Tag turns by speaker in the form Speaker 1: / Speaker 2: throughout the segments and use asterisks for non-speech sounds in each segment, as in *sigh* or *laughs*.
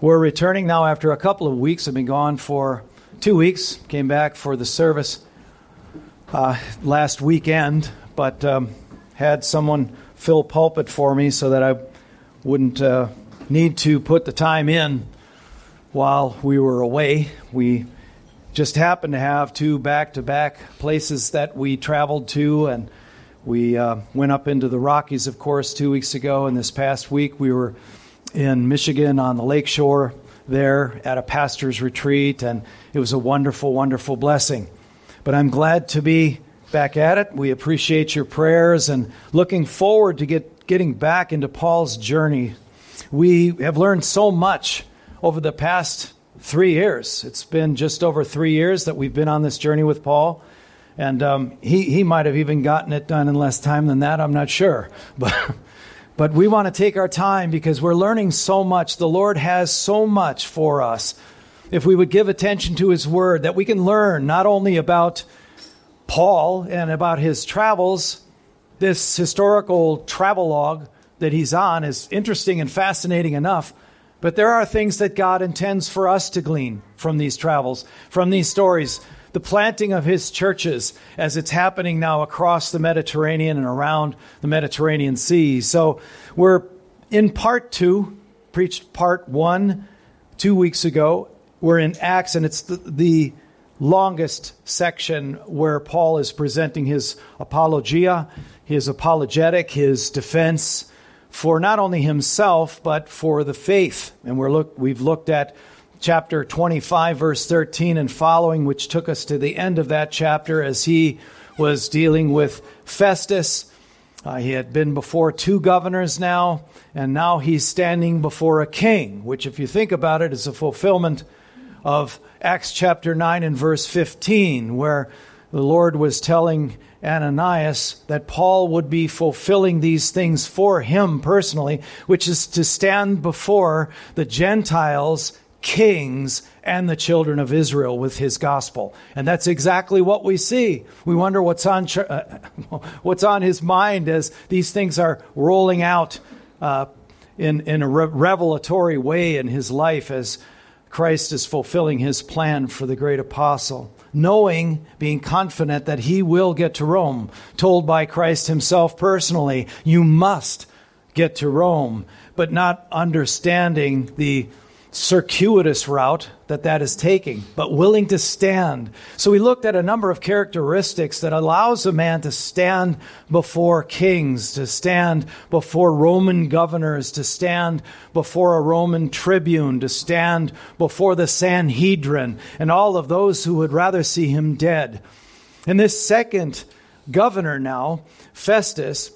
Speaker 1: We're returning now after a couple of weeks. I've been gone for two weeks. Came back for the service uh, last weekend, but um, had someone fill pulpit for me so that I wouldn't uh, need to put the time in while we were away. We just happened to have two back to back places that we traveled to, and we uh, went up into the Rockies, of course, two weeks ago. And this past week, we were in Michigan on the lakeshore there at a pastor's retreat, and it was a wonderful, wonderful blessing. But I'm glad to be back at it. We appreciate your prayers and looking forward to get, getting back into Paul's journey. We have learned so much over the past three years. It's been just over three years that we've been on this journey with Paul. And um, he, he might have even gotten it done in less time than that, I'm not sure. *laughs* But, but we want to take our time because we're learning so much. The Lord has so much for us. If we would give attention to His Word, that we can learn not only about Paul and about his travels, this historical travelogue that he's on is interesting and fascinating enough. But there are things that God intends for us to glean from these travels, from these stories. The planting of his churches as it's happening now across the Mediterranean and around the Mediterranean Sea. So we're in part two, preached part one two weeks ago. We're in Acts, and it's the, the longest section where Paul is presenting his apologia, his apologetic, his defense for not only himself, but for the faith. And we're look, we've looked at chapter 25, verse 13 and following, which took us to the end of that chapter as he was dealing with Festus. Uh, he had been before two governors now, and now he's standing before a king, which, if you think about it, is a fulfillment of Acts chapter 9 and verse 15, where the Lord was telling Ananias that Paul would be fulfilling these things for him personally, which is to stand before the Gentiles, kings, and the children of Israel with his gospel. And that's exactly what we see. We wonder what's on, uh, *laughs* what's on his mind as these things are rolling out uh, in, in a revelatory way in his life as Christ is fulfilling his plan for the great apostle knowing, being confident that he will get to Rome, told by Christ himself personally, you must get to Rome, but not understanding the circuitous route that that is taking, but willing to stand. So we looked at a number of characteristics that allows a man to stand before kings, to stand before Roman governors, to stand before a Roman tribune, to stand before the Sanhedrin, and all of those who would rather see him dead. And this second governor now, Festus,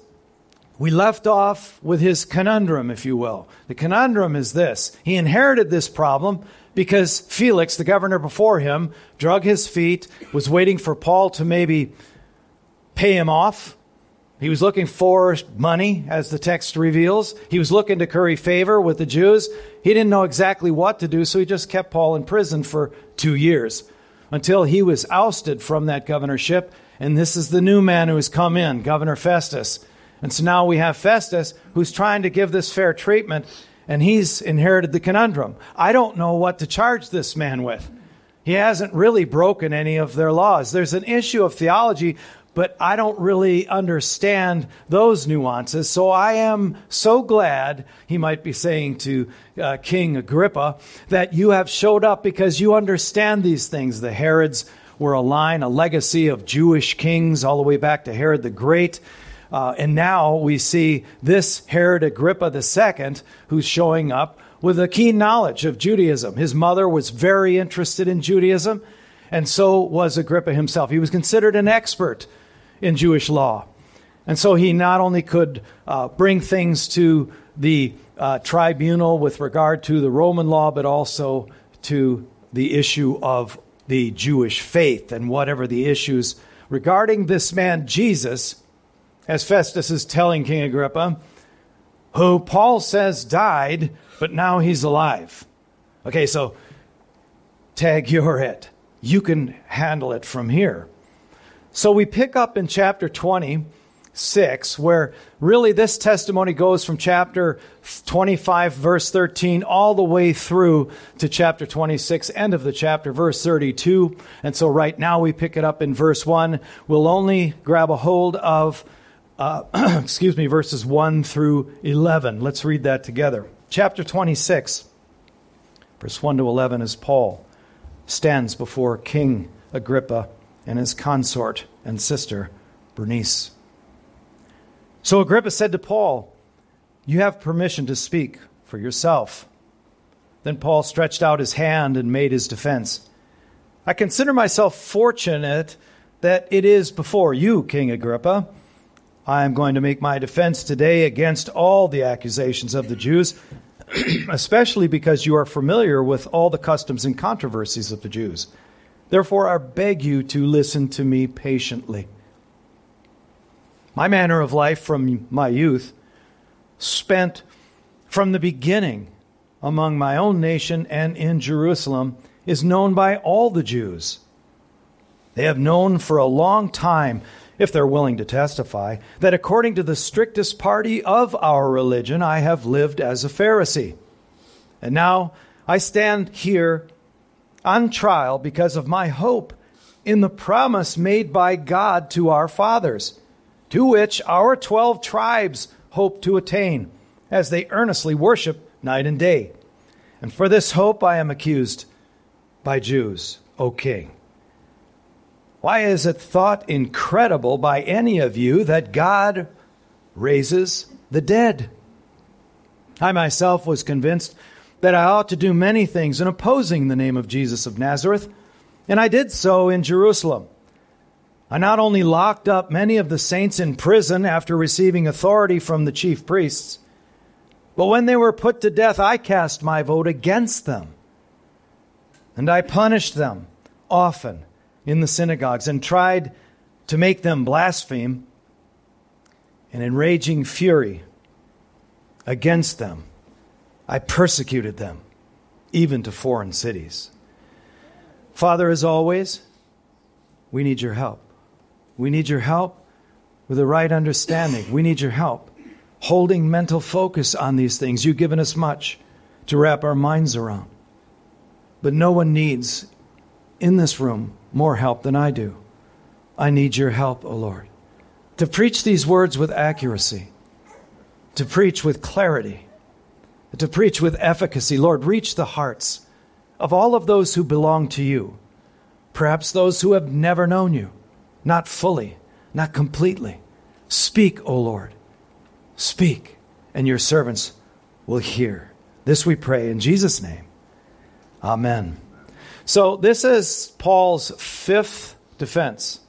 Speaker 1: we left off with his conundrum, if you will. The conundrum is this he inherited this problem because Felix, the governor before him, drug his feet, was waiting for Paul to maybe pay him off. He was looking for money, as the text reveals. He was looking to curry favor with the Jews. He didn't know exactly what to do, so he just kept Paul in prison for two years until he was ousted from that governorship. And this is the new man who has come in, Governor Festus. And so now we have Festus who's trying to give this fair treatment, and he's inherited the conundrum. I don't know what to charge this man with. He hasn't really broken any of their laws. There's an issue of theology, but I don't really understand those nuances. So I am so glad, he might be saying to uh, King Agrippa, that you have showed up because you understand these things. The Herods were a line, a legacy of Jewish kings all the way back to Herod the Great. Uh, and now we see this Herod Agrippa II who's showing up with a keen knowledge of Judaism. His mother was very interested in Judaism, and so was Agrippa himself. He was considered an expert in Jewish law. And so he not only could uh, bring things to the uh, tribunal with regard to the Roman law, but also to the issue of the Jewish faith and whatever the issues regarding this man, Jesus, as Festus is telling King Agrippa, who Paul says died, but now he's alive. Okay, so tag, you're it. You can handle it from here. So we pick up in chapter 26, where really this testimony goes from chapter 25, verse 13, all the way through to chapter 26, end of the chapter, verse 32. And so right now we pick it up in verse 1. We'll only grab a hold of, uh, *clears throat* excuse me, verses 1 through 11. Let's read that together. Chapter 26, verse 1 to 11, is Paul stands before King Agrippa and his consort and sister, Bernice. So Agrippa said to Paul, You have permission to speak for yourself. Then Paul stretched out his hand and made his defense. I consider myself fortunate that it is before you, King Agrippa. I am going to make my defense today against all the accusations of the Jews, *clears throat* especially because you are familiar with all the customs and controversies of the Jews. Therefore, I beg you to listen to me patiently. My manner of life from my youth, spent from the beginning among my own nation and in Jerusalem, is known by all the Jews. They have known for a long time, if they're willing to testify, that according to the strictest party of our religion, I have lived as a Pharisee. And now I stand here on trial because of my hope in the promise made by God to our fathers to which our 12 tribes hope to attain as they earnestly worship night and day. And for this hope I am accused by Jews, O king. Why is it thought incredible by any of you that God raises the dead? I myself was convinced that I ought to do many things in opposing the name of Jesus of Nazareth, and I did so in Jerusalem. I not only locked up many of the saints in prison after receiving authority from the chief priests, but when they were put to death, I cast my vote against them. And I punished them often in the synagogues and tried to make them blaspheme. And in raging fury against them, I persecuted them, even to foreign cities. Father, as always, we need your help. We need your help with the right understanding. We need your help holding mental focus on these things. You've given us much to wrap our minds around. But no one needs in this room more help than I do. I need your help, O oh Lord, to preach these words with accuracy, to preach with clarity, to preach with efficacy. Lord, reach the hearts of all of those who belong to you, perhaps those who have never known you not fully, not completely. Speak, O Lord. Speak, and your servants will hear. This we pray in Jesus' name. Amen. So, this is Paul's fifth defense.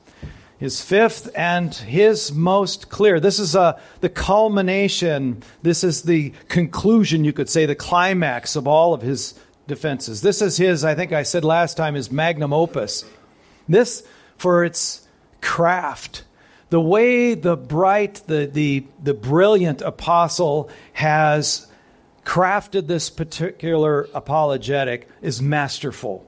Speaker 1: His fifth and his most clear. This is uh, the culmination. This is the conclusion, you could say, the climax of all of his defenses. This is his, I think I said last time, his magnum opus. This, for its craft. The way the bright, the, the, the brilliant apostle has crafted this particular apologetic is masterful.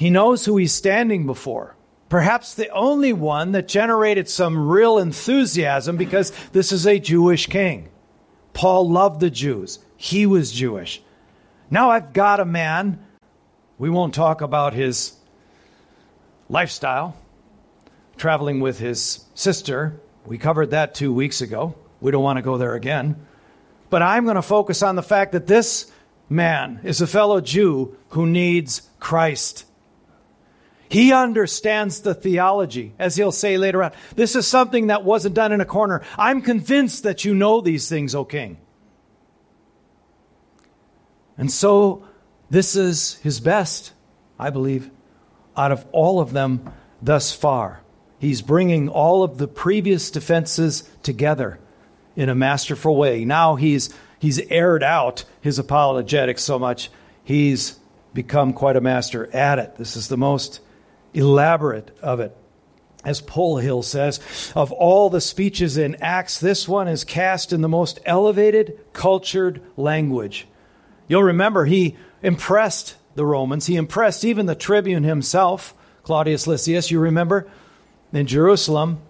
Speaker 1: He knows who he's standing before. Perhaps the only one that generated some real enthusiasm because this is a Jewish king. Paul loved the Jews, he was Jewish. Now I've got a man, we won't talk about his lifestyle, traveling with his sister. We covered that two weeks ago. We don't want to go there again. But I'm going to focus on the fact that this man is a fellow Jew who needs Christ. He understands the theology, as he'll say later on. This is something that wasn't done in a corner. I'm convinced that you know these things, O king. And so, this is his best, I believe, out of all of them thus far. He's bringing all of the previous defenses together in a masterful way. Now he's, he's aired out his apologetics so much, he's become quite a master at it. This is the most elaborate of it. As Polhill says, of all the speeches in Acts, this one is cast in the most elevated, cultured language. You'll remember he impressed the Romans. He impressed even the tribune himself, Claudius Lysias, you remember? in Jerusalem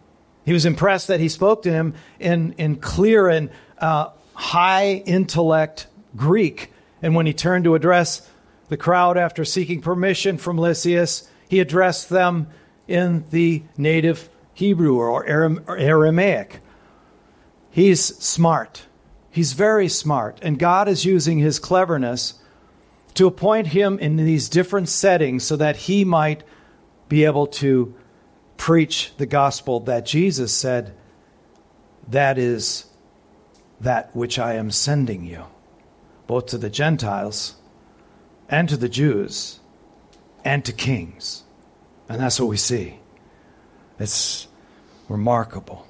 Speaker 1: He was impressed that he spoke to him in, in clear and uh, high intellect Greek. And when he turned to address the crowd after seeking permission from Lysias, he addressed them in the native Hebrew or Aramaic. He's smart. He's very smart. And God is using his cleverness to appoint him in these different settings so that he might be able to preach the gospel that Jesus said, That is that which I am sending you, both to the Gentiles and to the Jews and to kings. And that's what we see. It's remarkable.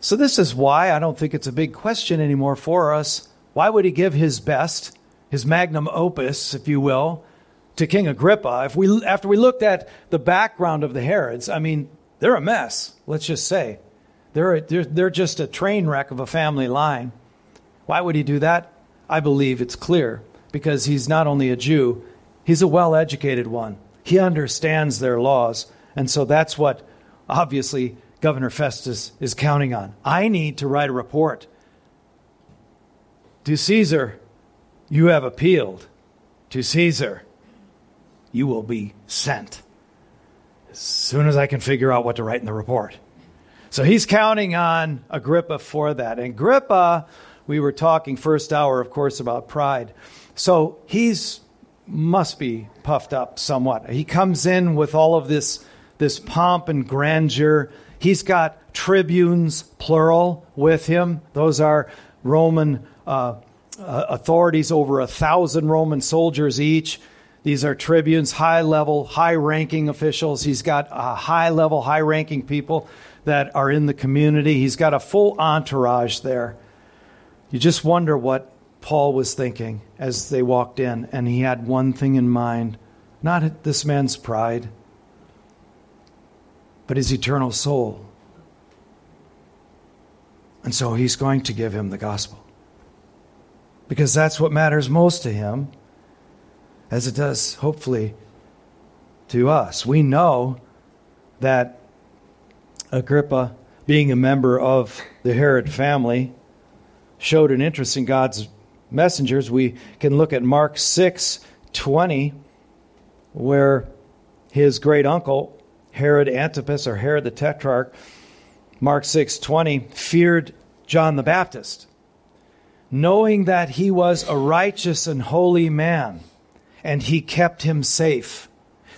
Speaker 1: So, this is why I don't think it's a big question anymore for us. Why would he give his best, his magnum opus, if you will, to King Agrippa, if we, after we looked at the background of the Herods, I mean, they're a mess, let's just say. They're, they're, they're just a train wreck of a family line. Why would he do that? I believe it's clear because he's not only a Jew, he's a well educated one. He understands their laws. And so that's what obviously Governor Festus is counting on. I need to write a report. To Caesar, you have appealed. To Caesar, you will be sent as soon as I can figure out what to write in the report. So he's counting on Agrippa for that. And Agrippa, we were talking first hour, of course, about pride. So he's must be puffed up somewhat. He comes in with all of this this pomp and grandeur. He's got tribunes, plural, with him. Those are Roman uh, uh, authorities, over a thousand Roman soldiers each. These are tribunes, high level, high ranking officials. He's got high level, high ranking people that are in the community. He's got a full entourage there. You just wonder what Paul was thinking as they walked in, and he had one thing in mind not this man's pride, but his eternal soul. And so he's going to give him the gospel. Because that's what matters most to him as it does, hopefully, to us. We know that Agrippa, being a member of the Herod family, showed an interest in God's messengers. We can look at Mark 6 20, where his great uncle, Herod Antipas, or Herod the Tetrarch, Mark 6 20, feared John the Baptist, knowing that he was a righteous and holy man and he kept him safe.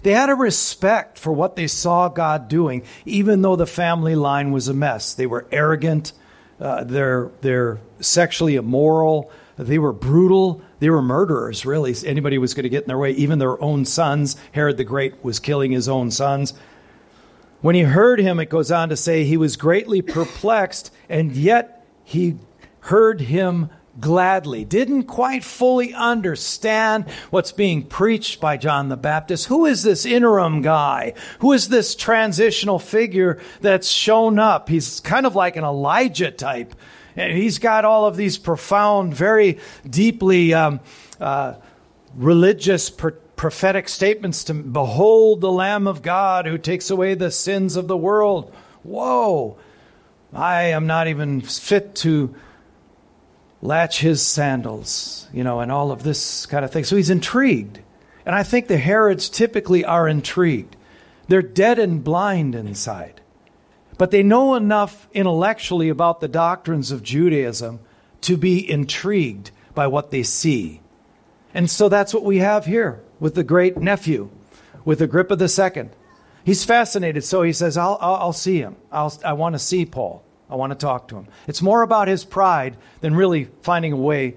Speaker 1: They had a respect for what they saw God doing, even though the family line was a mess. They were arrogant, uh, they're, they're sexually immoral, they were brutal, they were murderers, really. Anybody was going to get in their way, even their own sons. Herod the Great was killing his own sons. When he heard him, it goes on to say he was greatly perplexed, and yet he heard him gladly, didn't quite fully understand what's being preached by John the Baptist. Who is this interim guy? Who is this transitional figure that's shown up? He's kind of like an Elijah type. And he's got all of these profound, very deeply um, uh, religious, prophetic statements to behold the Lamb of God who takes away the sins of the world. Whoa! I am not even fit to latch his sandals, you know, and all of this kind of thing. So he's intrigued. And I think the Herods typically are intrigued. They're dead and blind inside. But they know enough intellectually about the doctrines of Judaism to be intrigued by what they see. And so that's what we have here with the great nephew, with Agrippa II. He's fascinated, so he says, I'll, I'll, I'll see him. I'll, I want to see Paul. I want to talk to him. It's more about his pride than really finding a way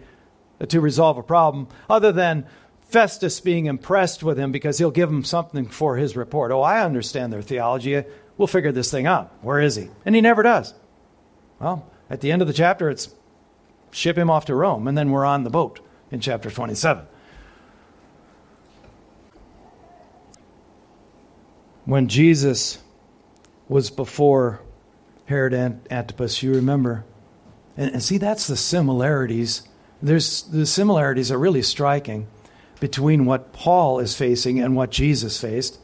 Speaker 1: to resolve a problem, other than Festus being impressed with him because he'll give him something for his report. Oh, I understand their theology. We'll figure this thing out. Where is he? And he never does. Well, at the end of the chapter, it's ship him off to Rome, and then we're on the boat in chapter 27. When Jesus was before Herod Antipas, you remember. And, and see, that's the similarities. There's, the similarities are really striking between what Paul is facing and what Jesus faced.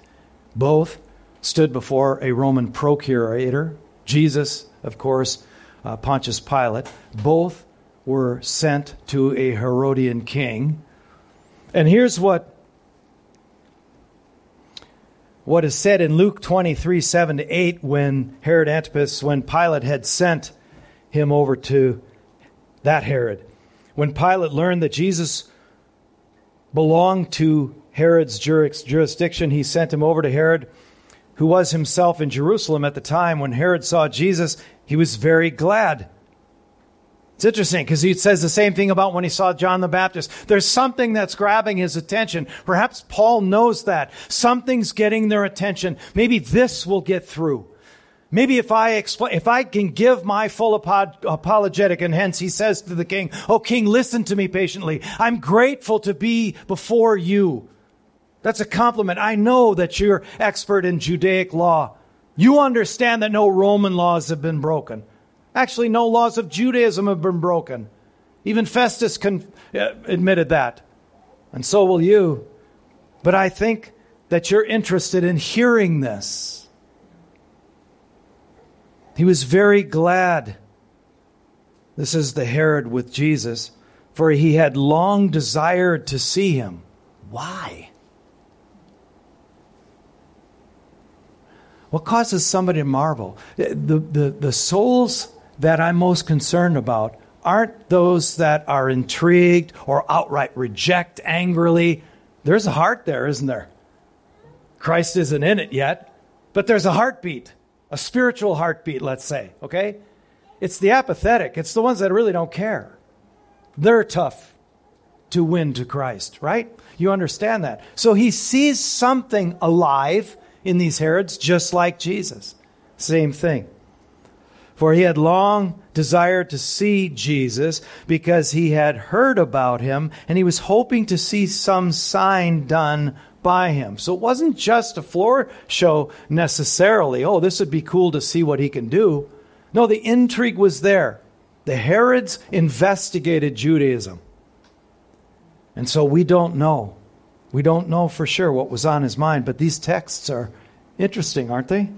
Speaker 1: Both stood before a Roman procurator, Jesus, of course, uh, Pontius Pilate, both were sent to a Herodian king. And here's what what is said in Luke 23 7 to 8 when Herod Antipas, when Pilate had sent him over to that Herod. When Pilate learned that Jesus belonged to Herod's jurisdiction, he sent him over to Herod, who was himself in Jerusalem at the time. When Herod saw Jesus, he was very glad it's interesting because he says the same thing about when he saw John the Baptist. There's something that's grabbing his attention. Perhaps Paul knows that. Something's getting their attention. Maybe this will get through. Maybe if I explain, if I can give my full apologetic, and hence he says to the king, Oh, king, listen to me patiently. I'm grateful to be before you. That's a compliment. I know that you're expert in Judaic law. You understand that no Roman laws have been broken. Actually, no laws of Judaism have been broken. Even Festus con- uh, admitted that. And so will you. But I think that you're interested in hearing this. He was very glad. This is the Herod with Jesus, for he had long desired to see him. Why? What causes somebody to marvel? The, the, the souls that I'm most concerned about aren't those that are intrigued or outright reject angrily. There's a heart there, isn't there? Christ isn't in it yet, but there's a heartbeat, a spiritual heartbeat, let's say, okay? It's the apathetic, it's the ones that really don't care. They're tough to win to Christ, right? You understand that. So he sees something alive in these Herods, just like Jesus. Same thing. For he had long desired to see Jesus because he had heard about him and he was hoping to see some sign done by him. So it wasn't just a floor show necessarily. Oh, this would be cool to see what he can do. No, the intrigue was there. The Herods investigated Judaism. And so we don't know. We don't know for sure what was on his mind, but these texts are interesting, aren't they?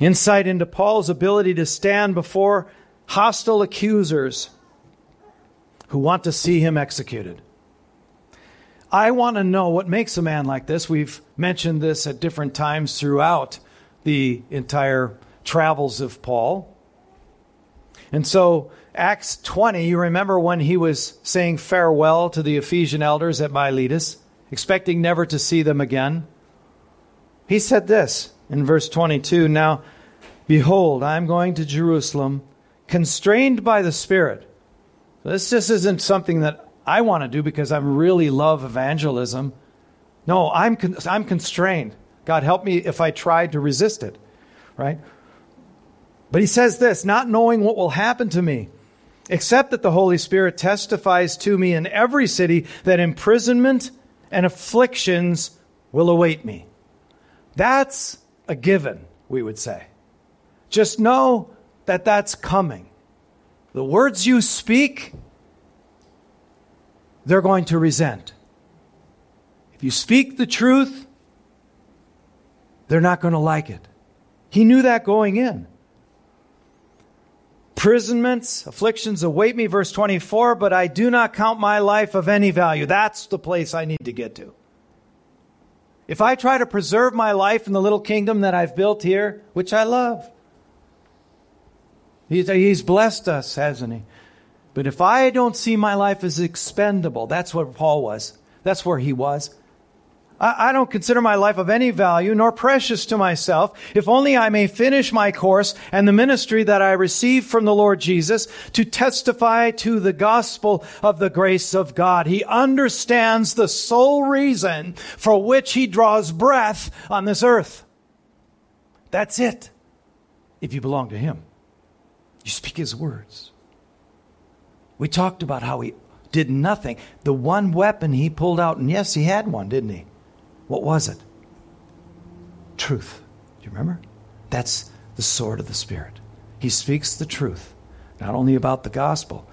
Speaker 1: Insight into Paul's ability to stand before hostile accusers who want to see him executed. I want to know what makes a man like this. We've mentioned this at different times throughout the entire travels of Paul. And so, Acts 20, you remember when he was saying farewell to the Ephesian elders at Miletus, expecting never to see them again? He said this in verse 22 Now, behold, I am going to Jerusalem, constrained by the Spirit. This just isn't something that I want to do because I really love evangelism. No, I'm, con- I'm constrained. God, help me if I tried to resist it, right? But he says this not knowing what will happen to me, except that the Holy Spirit testifies to me in every city that imprisonment and afflictions will await me. That's a given, we would say. Just know that that's coming. The words you speak, they're going to resent. If you speak the truth, they're not going to like it. He knew that going in. Imprisonments, afflictions await me, verse 24, but I do not count my life of any value. That's the place I need to get to. If I try to preserve my life in the little kingdom that I've built here, which I love, He's blessed us, hasn't he? But if I don't see my life as expendable, that's what Paul was. That's where he was. I, don't consider my life of any value nor precious to myself, if only I may finish my course and the ministry that I received from the Lord Jesus to testify to the gospel of the grace of God. He understands the sole reason for which he draws breath on this earth. That's it, if you belong to him. You speak his words. We talked about how he did nothing. The one weapon he pulled out, and yes, he had one, didn't he? What was it? Truth. Do you remember? That's the sword of the Spirit. He speaks the truth, not only about the gospel,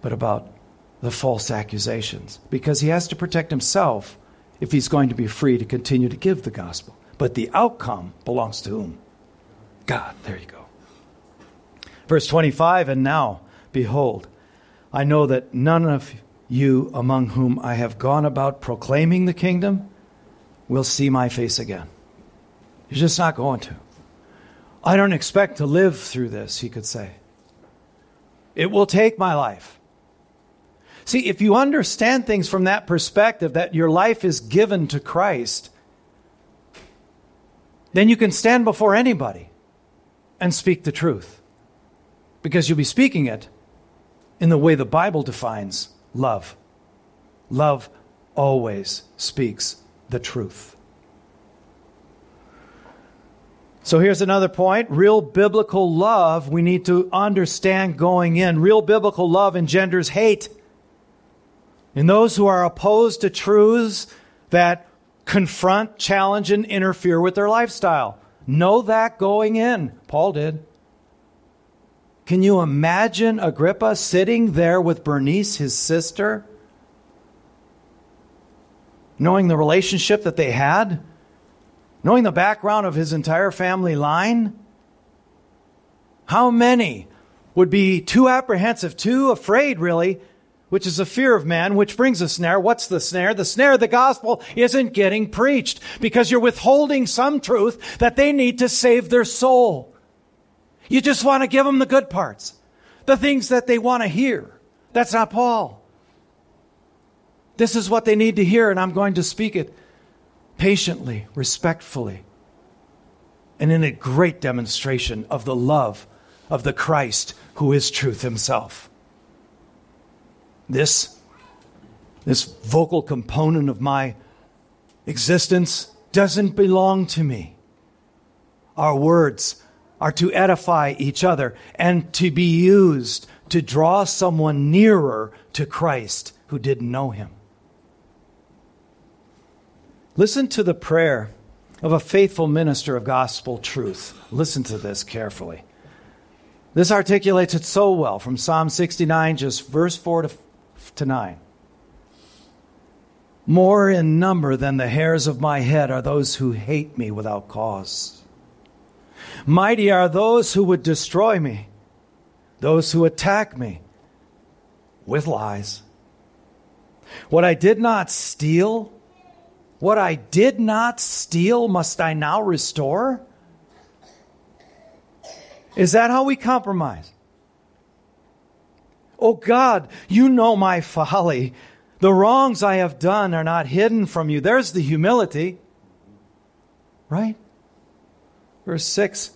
Speaker 1: but about the false accusations, because he has to protect himself if he's going to be free to continue to give the gospel. But the outcome belongs to whom? God. There you go. Verse 25 And now, behold, I know that none of you among whom I have gone about proclaiming the kingdom will see my face again. You're just not going to. I don't expect to live through this, he could say. It will take my life. See, if you understand things from that perspective, that your life is given to Christ, then you can stand before anybody and speak the truth. Because you'll be speaking it in the way the Bible defines love. Love always speaks the truth. So here's another point. Real biblical love, we need to understand going in. Real biblical love engenders hate. In those who are opposed to truths that confront, challenge, and interfere with their lifestyle. Know that going in. Paul did. Can you imagine Agrippa sitting there with Bernice, his sister, knowing the relationship that they had, knowing the background of his entire family line? How many would be too apprehensive, too afraid, really, which is a fear of man, which brings a snare. What's the snare? The snare of the gospel isn't getting preached because you're withholding some truth that they need to save their soul. You just want to give them the good parts, the things that they want to hear. That's not Paul. This is what they need to hear, and I'm going to speak it patiently, respectfully, and in a great demonstration of the love of the Christ who is truth himself. This, this vocal component of my existence doesn't belong to me. Our words are to edify each other and to be used to draw someone nearer to Christ who didn't know him. Listen to the prayer of a faithful minister of gospel truth. Listen to this carefully. This articulates it so well from Psalm 69, just verse 4 to, to 9. More in number than the hairs of my head are those who hate me without cause. Mighty are those who would destroy me, those who attack me with lies. What I did not steal, what I did not steal, must I now restore? Is that how we compromise? Oh God, you know my folly. The wrongs I have done are not hidden from you. There's the humility. Right? Verse 6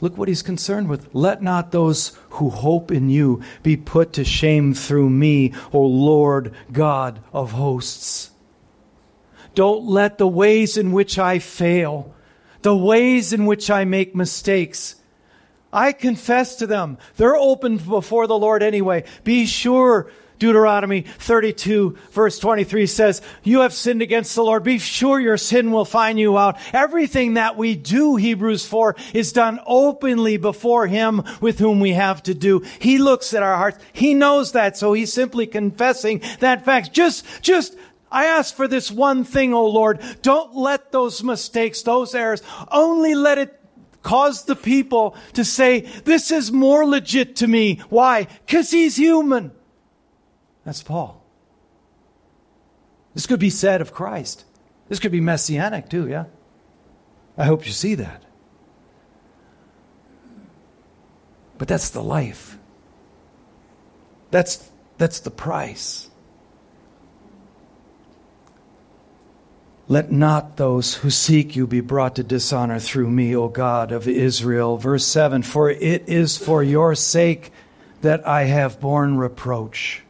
Speaker 1: Look what he's concerned with. Let not those who hope in you be put to shame through me, O Lord God of hosts. Don't let the ways in which I fail, the ways in which I make mistakes, I confess to them. They're open before the Lord anyway. Be sure Deuteronomy 32 verse 23 says, you have sinned against the Lord. Be sure your sin will find you out. Everything that we do, Hebrews 4, is done openly before Him with whom we have to do. He looks at our hearts. He knows that. So He's simply confessing that fact. Just, just, I ask for this one thing, O Lord. Don't let those mistakes, those errors, only let it cause the people to say, this is more legit to me. Why? Because he's human. That's Paul. This could be said of Christ. This could be messianic too, yeah? I hope you see that. But that's the life. That's, that's the price. Let not those who seek you be brought to dishonor through me, O God of Israel. Verse 7 For it is for your sake that I have borne reproach.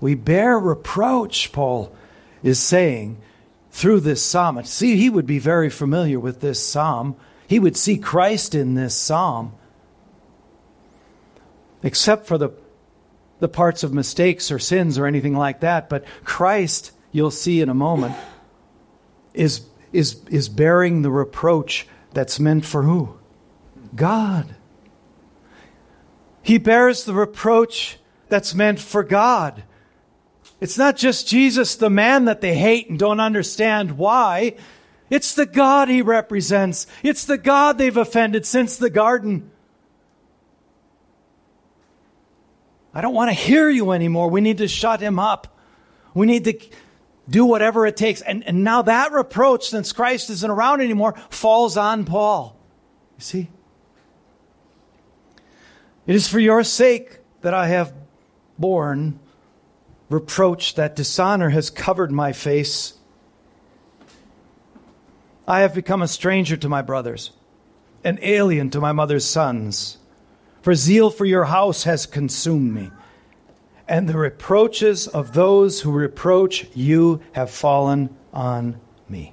Speaker 1: We bear reproach, Paul is saying, through this psalm. See, he would be very familiar with this psalm. He would see Christ in this psalm. Except for the, the parts of mistakes or sins or anything like that. But Christ, you'll see in a moment, is, is, is bearing the reproach that's meant for who? God. He bears the reproach that's meant for God. It's not just Jesus, the man that they hate and don't understand why. It's the God he represents. It's the God they've offended since the garden. I don't want to hear you anymore. We need to shut him up. We need to do whatever it takes. And, and now that reproach, since Christ isn't around anymore, falls on Paul. You see? It is for your sake that I have borne reproach that dishonor has covered my face. I have become a stranger to my brothers, an alien to my mother's sons. For zeal for your house has consumed me, and the reproaches of those who reproach you have fallen on me.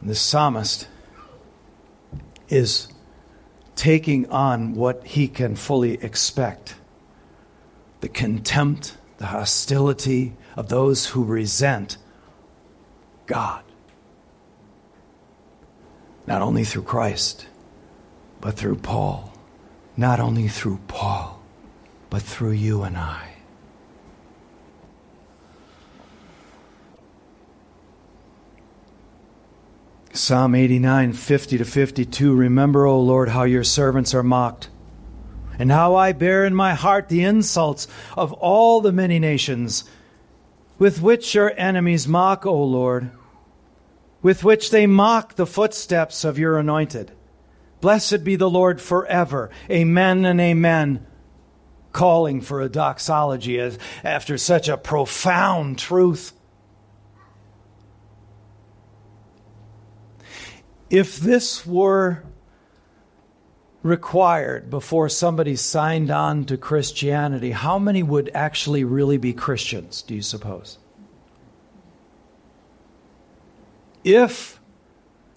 Speaker 1: The psalmist is taking on what he can fully expect the contempt, the hostility of those who resent God. Not only through Christ, but through Paul. Not only through Paul, but through you and I. Psalm 89, 50 to 52. Remember, O Lord, how your servants are mocked, and how I bear in my heart the insults of all the many nations, with which your enemies mock, O Lord, with which they mock the footsteps of your anointed. Blessed be the Lord forever. Amen and amen. Calling for a doxology after such a profound truth. If this were required before somebody signed on to Christianity, how many would actually really be Christians, do you suppose? If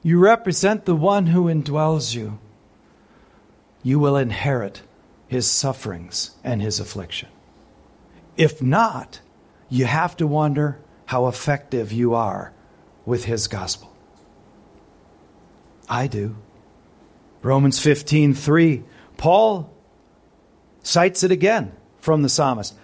Speaker 1: you represent the one who indwells you, you will inherit his sufferings and his affliction. If not, you have to wonder how effective you are with his gospel. I do. Romans 15, 3. Paul cites it again from the psalmist.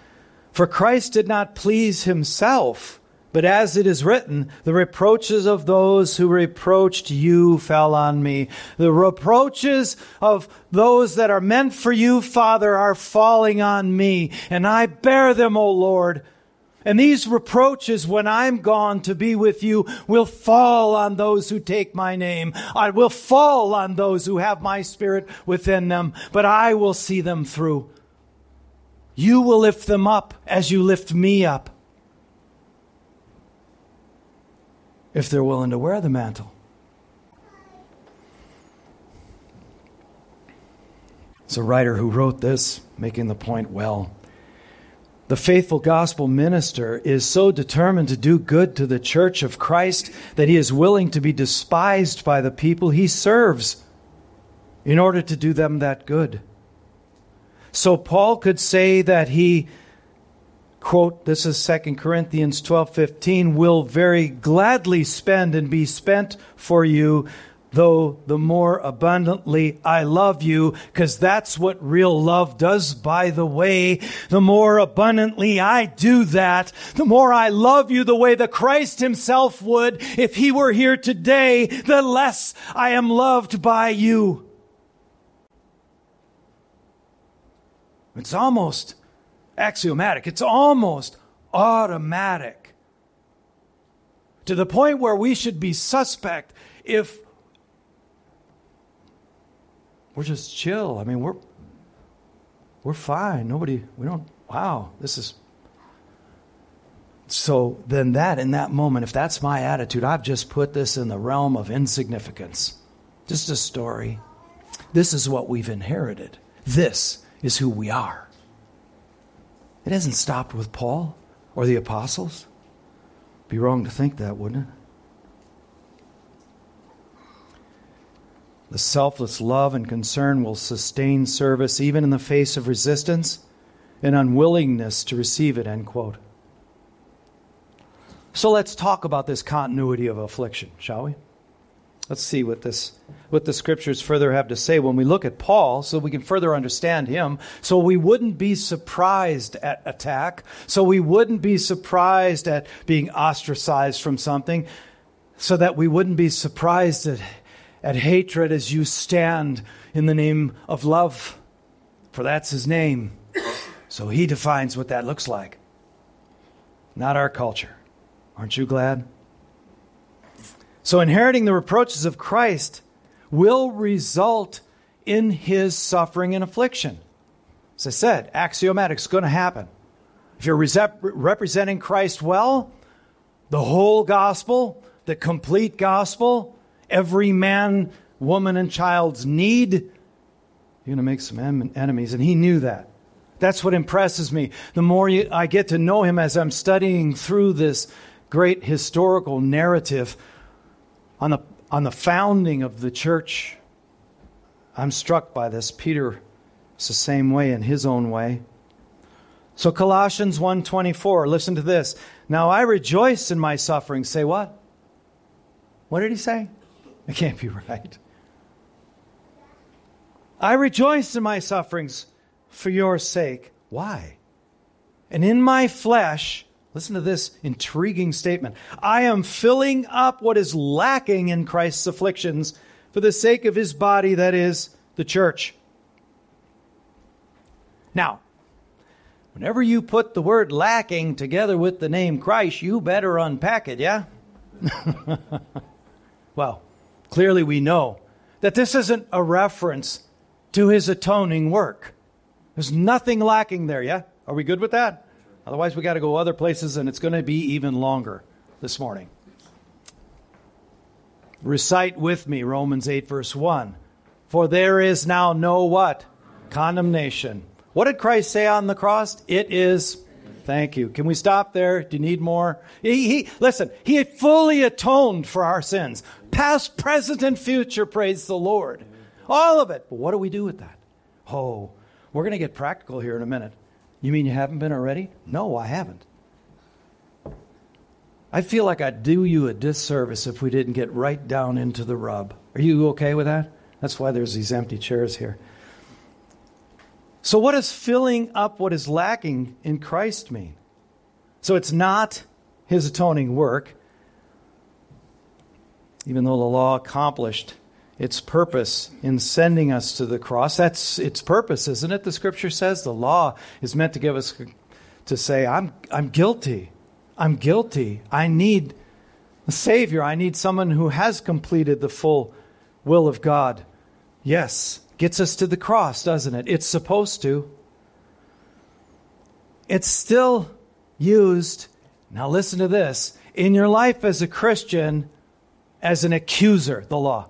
Speaker 1: For Christ did not please himself, but as it is written, the reproaches of those who reproached you fell on me. The reproaches of those that are meant for you, Father, are falling on me, and I bear them, O Lord. And these reproaches, when I'm gone to be with you, will fall on those who take my name. I will fall on those who have my spirit within them, but I will see them through. You will lift them up as you lift me up. If they're willing to wear the mantle. It's a writer who wrote this, making the point well. The faithful gospel minister is so determined to do good to the church of Christ that he is willing to be despised by the people he serves in order to do them that good. So Paul could say that he quote this is 2 Corinthians 12:15 will very gladly spend and be spent for you though the more abundantly I love you, because that's what real love does, by the way. The more abundantly I do that, the more I love you the way the Christ himself would if he were here today, the less I am loved by you. It's almost axiomatic. It's almost automatic. To the point where we should be suspect if we're just chill. I mean, we're we're fine. Nobody, we don't. Wow, this is. So then, that in that moment, if that's my attitude, I've just put this in the realm of insignificance. Just a story. This is what we've inherited. This is who we are. It hasn't stopped with Paul or the apostles. Be wrong to think that, wouldn't it? The selfless love and concern will sustain service even in the face of resistance and unwillingness to receive it, end quote. So let's talk about this continuity of affliction, shall we? Let's see what this what the scriptures further have to say when we look at Paul so we can further understand him so we wouldn't be surprised at attack so we wouldn't be surprised at being ostracized from something so that we wouldn't be surprised at at hatred as you stand in the name of love for that's his name so he defines what that looks like not our culture aren't you glad so, inheriting the reproaches of Christ will result in his suffering and affliction. As I said, axiomatic, it's going to happen. If you're representing Christ well, the whole gospel, the complete gospel, every man, woman, and child's need, you're going to make some enemies. And he knew that. That's what impresses me. The more you, I get to know him as I'm studying through this great historical narrative on the, on the founding of the church, I'm struck by this. Peter is the same way in his own way. So Colossians 1:24, listen to this. Now I rejoice in my suffering. Say what? What did he say? *laughs* It can't be right. I rejoice in my sufferings for your sake. Why? And in my flesh Listen to this intriguing statement. I am filling up what is lacking in Christ's afflictions for the sake of his body, that is, the church. Now, whenever you put the word lacking together with the name Christ, you better unpack it, yeah? *laughs* well, clearly we know that this isn't a reference to his atoning work. There's nothing lacking there, yeah? Are we good with that? Otherwise, we got to go other places, and it's going to be even longer this morning. Recite with me Romans 8, verse 1. For there is now no what? Condemnation. What did Christ say on the cross? It is. Thank you. Can we stop there? Do you need more? He, he, listen, he fully atoned for our sins. Past, present, and future, praise the Lord. All of it. But what do we do with that? Oh, we're going to get practical here in a minute. You mean you haven't been already? No, I haven't. I feel like I'd do you a disservice if we didn't get right down into the rub. Are you okay with that? That's why there's these empty chairs here. So, what does filling up what is lacking in Christ mean? So, it's not his atoning work, even though the law accomplished its purpose in sending us to the cross. That's its purpose, isn't it? The scripture says the law is meant to give us to say, I'm, I'm guilty. I'm guilty. I need a Savior. I need someone who has completed the full will of God. Yes, gets us to the cross, doesn't it? It's supposed to. It's still used, now listen to this, in your life as a Christian as an accuser, the law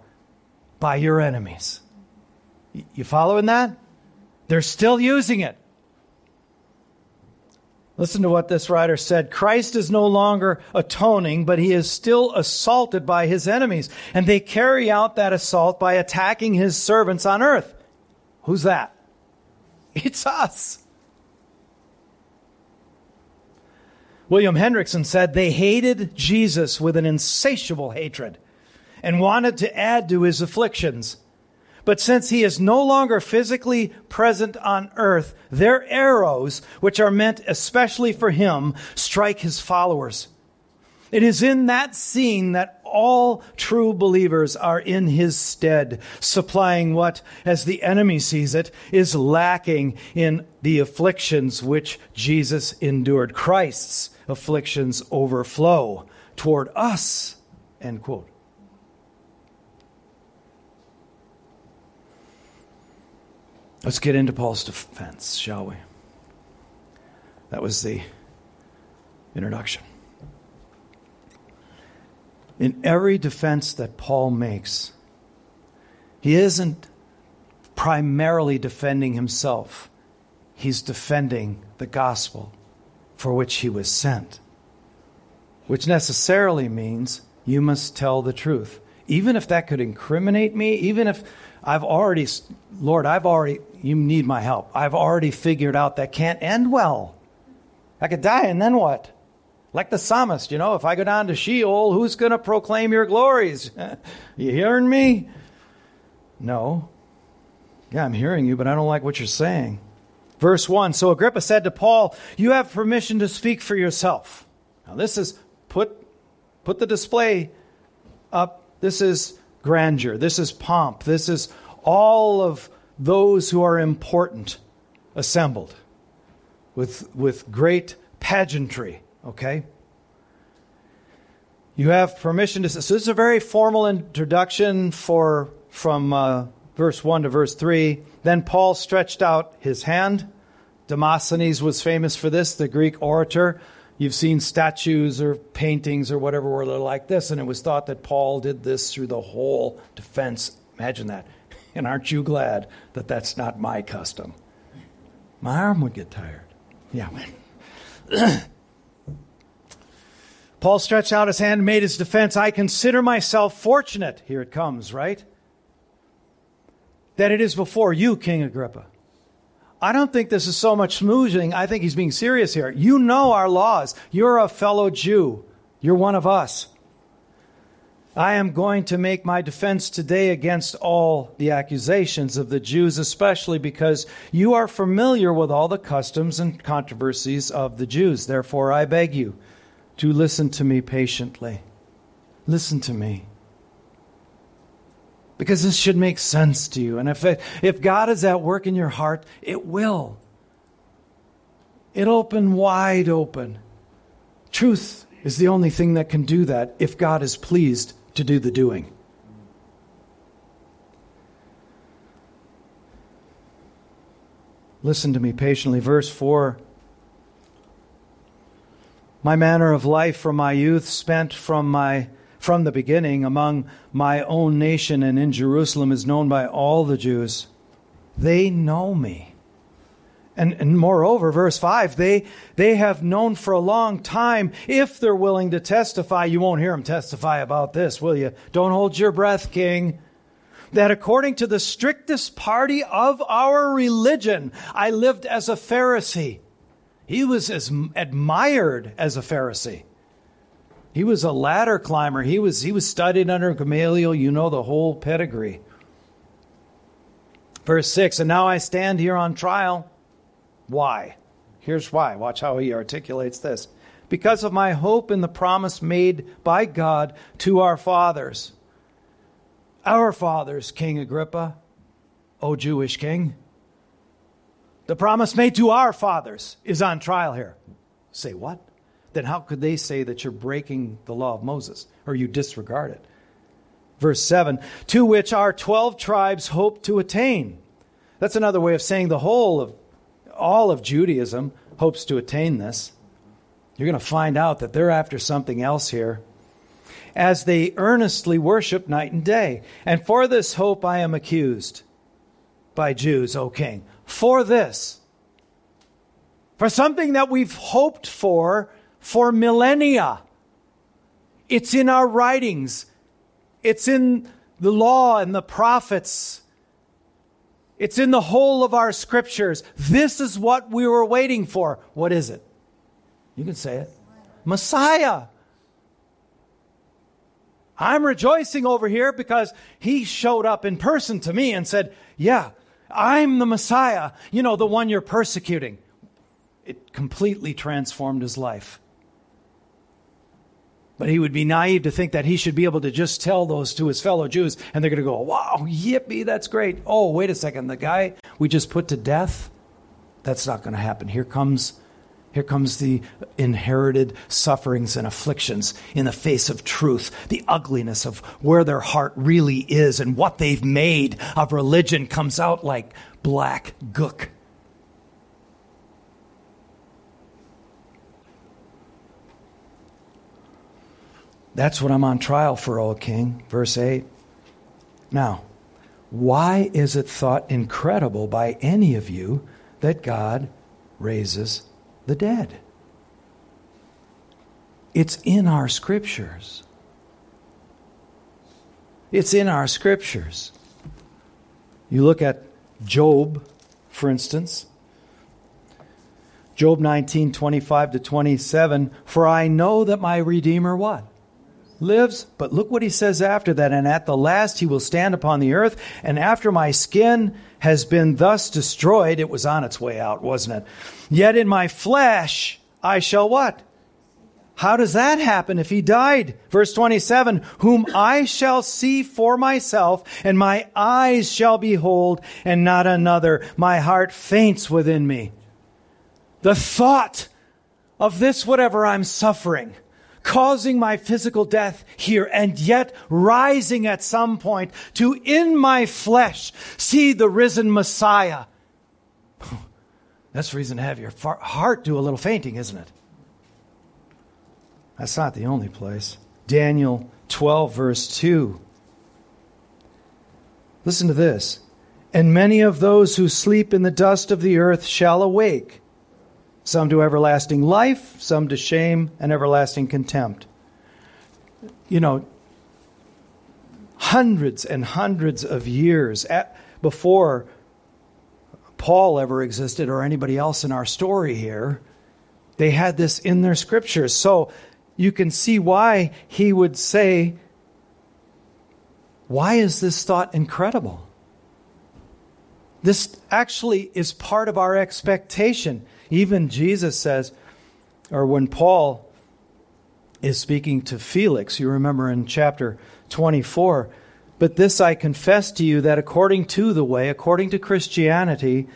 Speaker 1: by your enemies. You following that? They're still using it. Listen to what this writer said. Christ is no longer atoning, but he is still assaulted by his enemies. And they carry out that assault by attacking his servants on earth. Who's that? *laughs* It's us. William Hendriksen said they hated Jesus with an insatiable hatred and wanted to add to his afflictions. But since he is no longer physically present on earth, their arrows, which are meant especially for him, strike his followers. It is in that scene that all true believers are in his stead, supplying what, as the enemy sees it, is lacking in the afflictions which Jesus endured. Christ's afflictions overflow toward us. End quote. Let's get into Paul's defense, shall we? That was the introduction. In every defense that Paul makes, he isn't primarily defending himself, he's defending the gospel for which he was sent, which necessarily means you must tell the truth. Even if that could incriminate me, even if I've already, Lord, I've already, you need my help. I've already figured out that can't end well. I could die, and then what? Like the psalmist, you know, if I go down to Sheol, who's going to proclaim your glories? *laughs* you hearing me? No. Yeah, I'm hearing you, but I don't like what you're saying. Verse 1 So Agrippa said to Paul, You have permission to speak for yourself. Now, this is put, put the display up. This is grandeur. This is pomp. This is all of those who are important assembled with, with great pageantry, okay? You have permission to. So this is a very formal introduction for from uh, verse one to verse three. Then Paul stretched out his hand. Demosthenes was famous for this, the Greek orator. You've seen statues or paintings or whatever where they're like this, and it was thought that Paul did this through the whole defense. Imagine that. And aren't you glad that that's not my custom? My arm would get tired. Yeah. *clears throat* Paul stretched out his hand and made his defense. I consider myself fortunate. Here it comes, right? That it is before you, King Agrippa. I don't think this is so much smoothing. I think he's being serious here. You know our laws. You're a fellow Jew. You're one of us. I am going to make my defense today against all the accusations of the Jews, especially because you are familiar with all the customs and controversies of the Jews. Therefore, I beg you to listen to me patiently. Listen to me. Because this should make sense to you. And if, it, if God is at work in your heart, it will. It'll open wide open. Truth is the only thing that can do that if God is pleased to do the doing. Listen to me patiently. Verse 4 My manner of life from my youth, spent from, my, from the beginning among my own nation and in Jerusalem, is known by all the Jews. They know me. And, and moreover, verse 5, they, they have known for a long time, if they're willing to testify, you won't hear them testify about this, will you? Don't hold your breath, king. That according to the strictest party of our religion, I lived as a Pharisee. He was as admired as a Pharisee. He was a ladder climber. He was, he was studied under Gamaliel. You know the whole pedigree. Verse 6 And now I stand here on trial why? Here's why. Watch how he articulates this. Because of my hope in the promise made by God to our fathers. Our fathers, King Agrippa, O Jewish king. The promise made to our fathers is on trial here. Say what? Then how could they say that you're breaking the law of Moses or you disregard it? Verse 7 To which our 12 tribes hope to attain. That's another way of saying the whole of all of Judaism hopes to attain this. You're going to find out that they're after something else here. As they earnestly worship night and day. And for this hope I am accused by Jews, O king. For this. For something that we've hoped for for millennia. It's in our writings, it's in the law and the prophets. It's in the whole of our scriptures. This is what we were waiting for. What is it? You can say it Messiah. I'm rejoicing over here because he showed up in person to me and said, Yeah, I'm the Messiah, you know, the one you're persecuting. It completely transformed his life. But he would be naive to think that he should be able to just tell those to his fellow Jews and they're going to go, wow, yippee, that's great. Oh, wait a second. The guy we just put to death, that's not going to happen. Here comes. Here comes the inherited sufferings and afflictions in the face of truth, the ugliness of where their heart really is and what they've made of religion comes out like black gook. That's what I'm on trial for, O king. Verse 8. Now, why is it thought incredible by any of you that God raises the dead? It's in our scriptures. It's in our scriptures. You look at Job, for instance. Job 19, 25 to 27. For I know that my Redeemer what? Lives. But look what he says after that. And at the last he will stand upon the earth. And after my skin has been thus destroyed, it was on its way out, wasn't it? Yet in my flesh I shall what? How does that happen if he died? Verse 27 Whom I shall see for myself, and my eyes shall behold, and not another. My heart faints within me. The thought of this, whatever I'm suffering, causing my physical death here, and yet rising at some point to in my flesh see the risen Messiah. *laughs* That's reason to have your heart do a little fainting, isn't it? That's not the only place. Daniel 12, verse 2. Listen to this. And many of those who sleep in the dust of the earth shall awake, some to everlasting life, some to shame and everlasting contempt. You know, hundreds and hundreds of years at, before Paul ever existed or anybody else in our story here, they had this in their scriptures. So you can see why he would say, Why is this thought incredible? This actually is part of our expectation. Even Jesus says, or when Paul is speaking to Felix, you remember in chapter 24, but this I confess to you that according to the way, according to Christianity,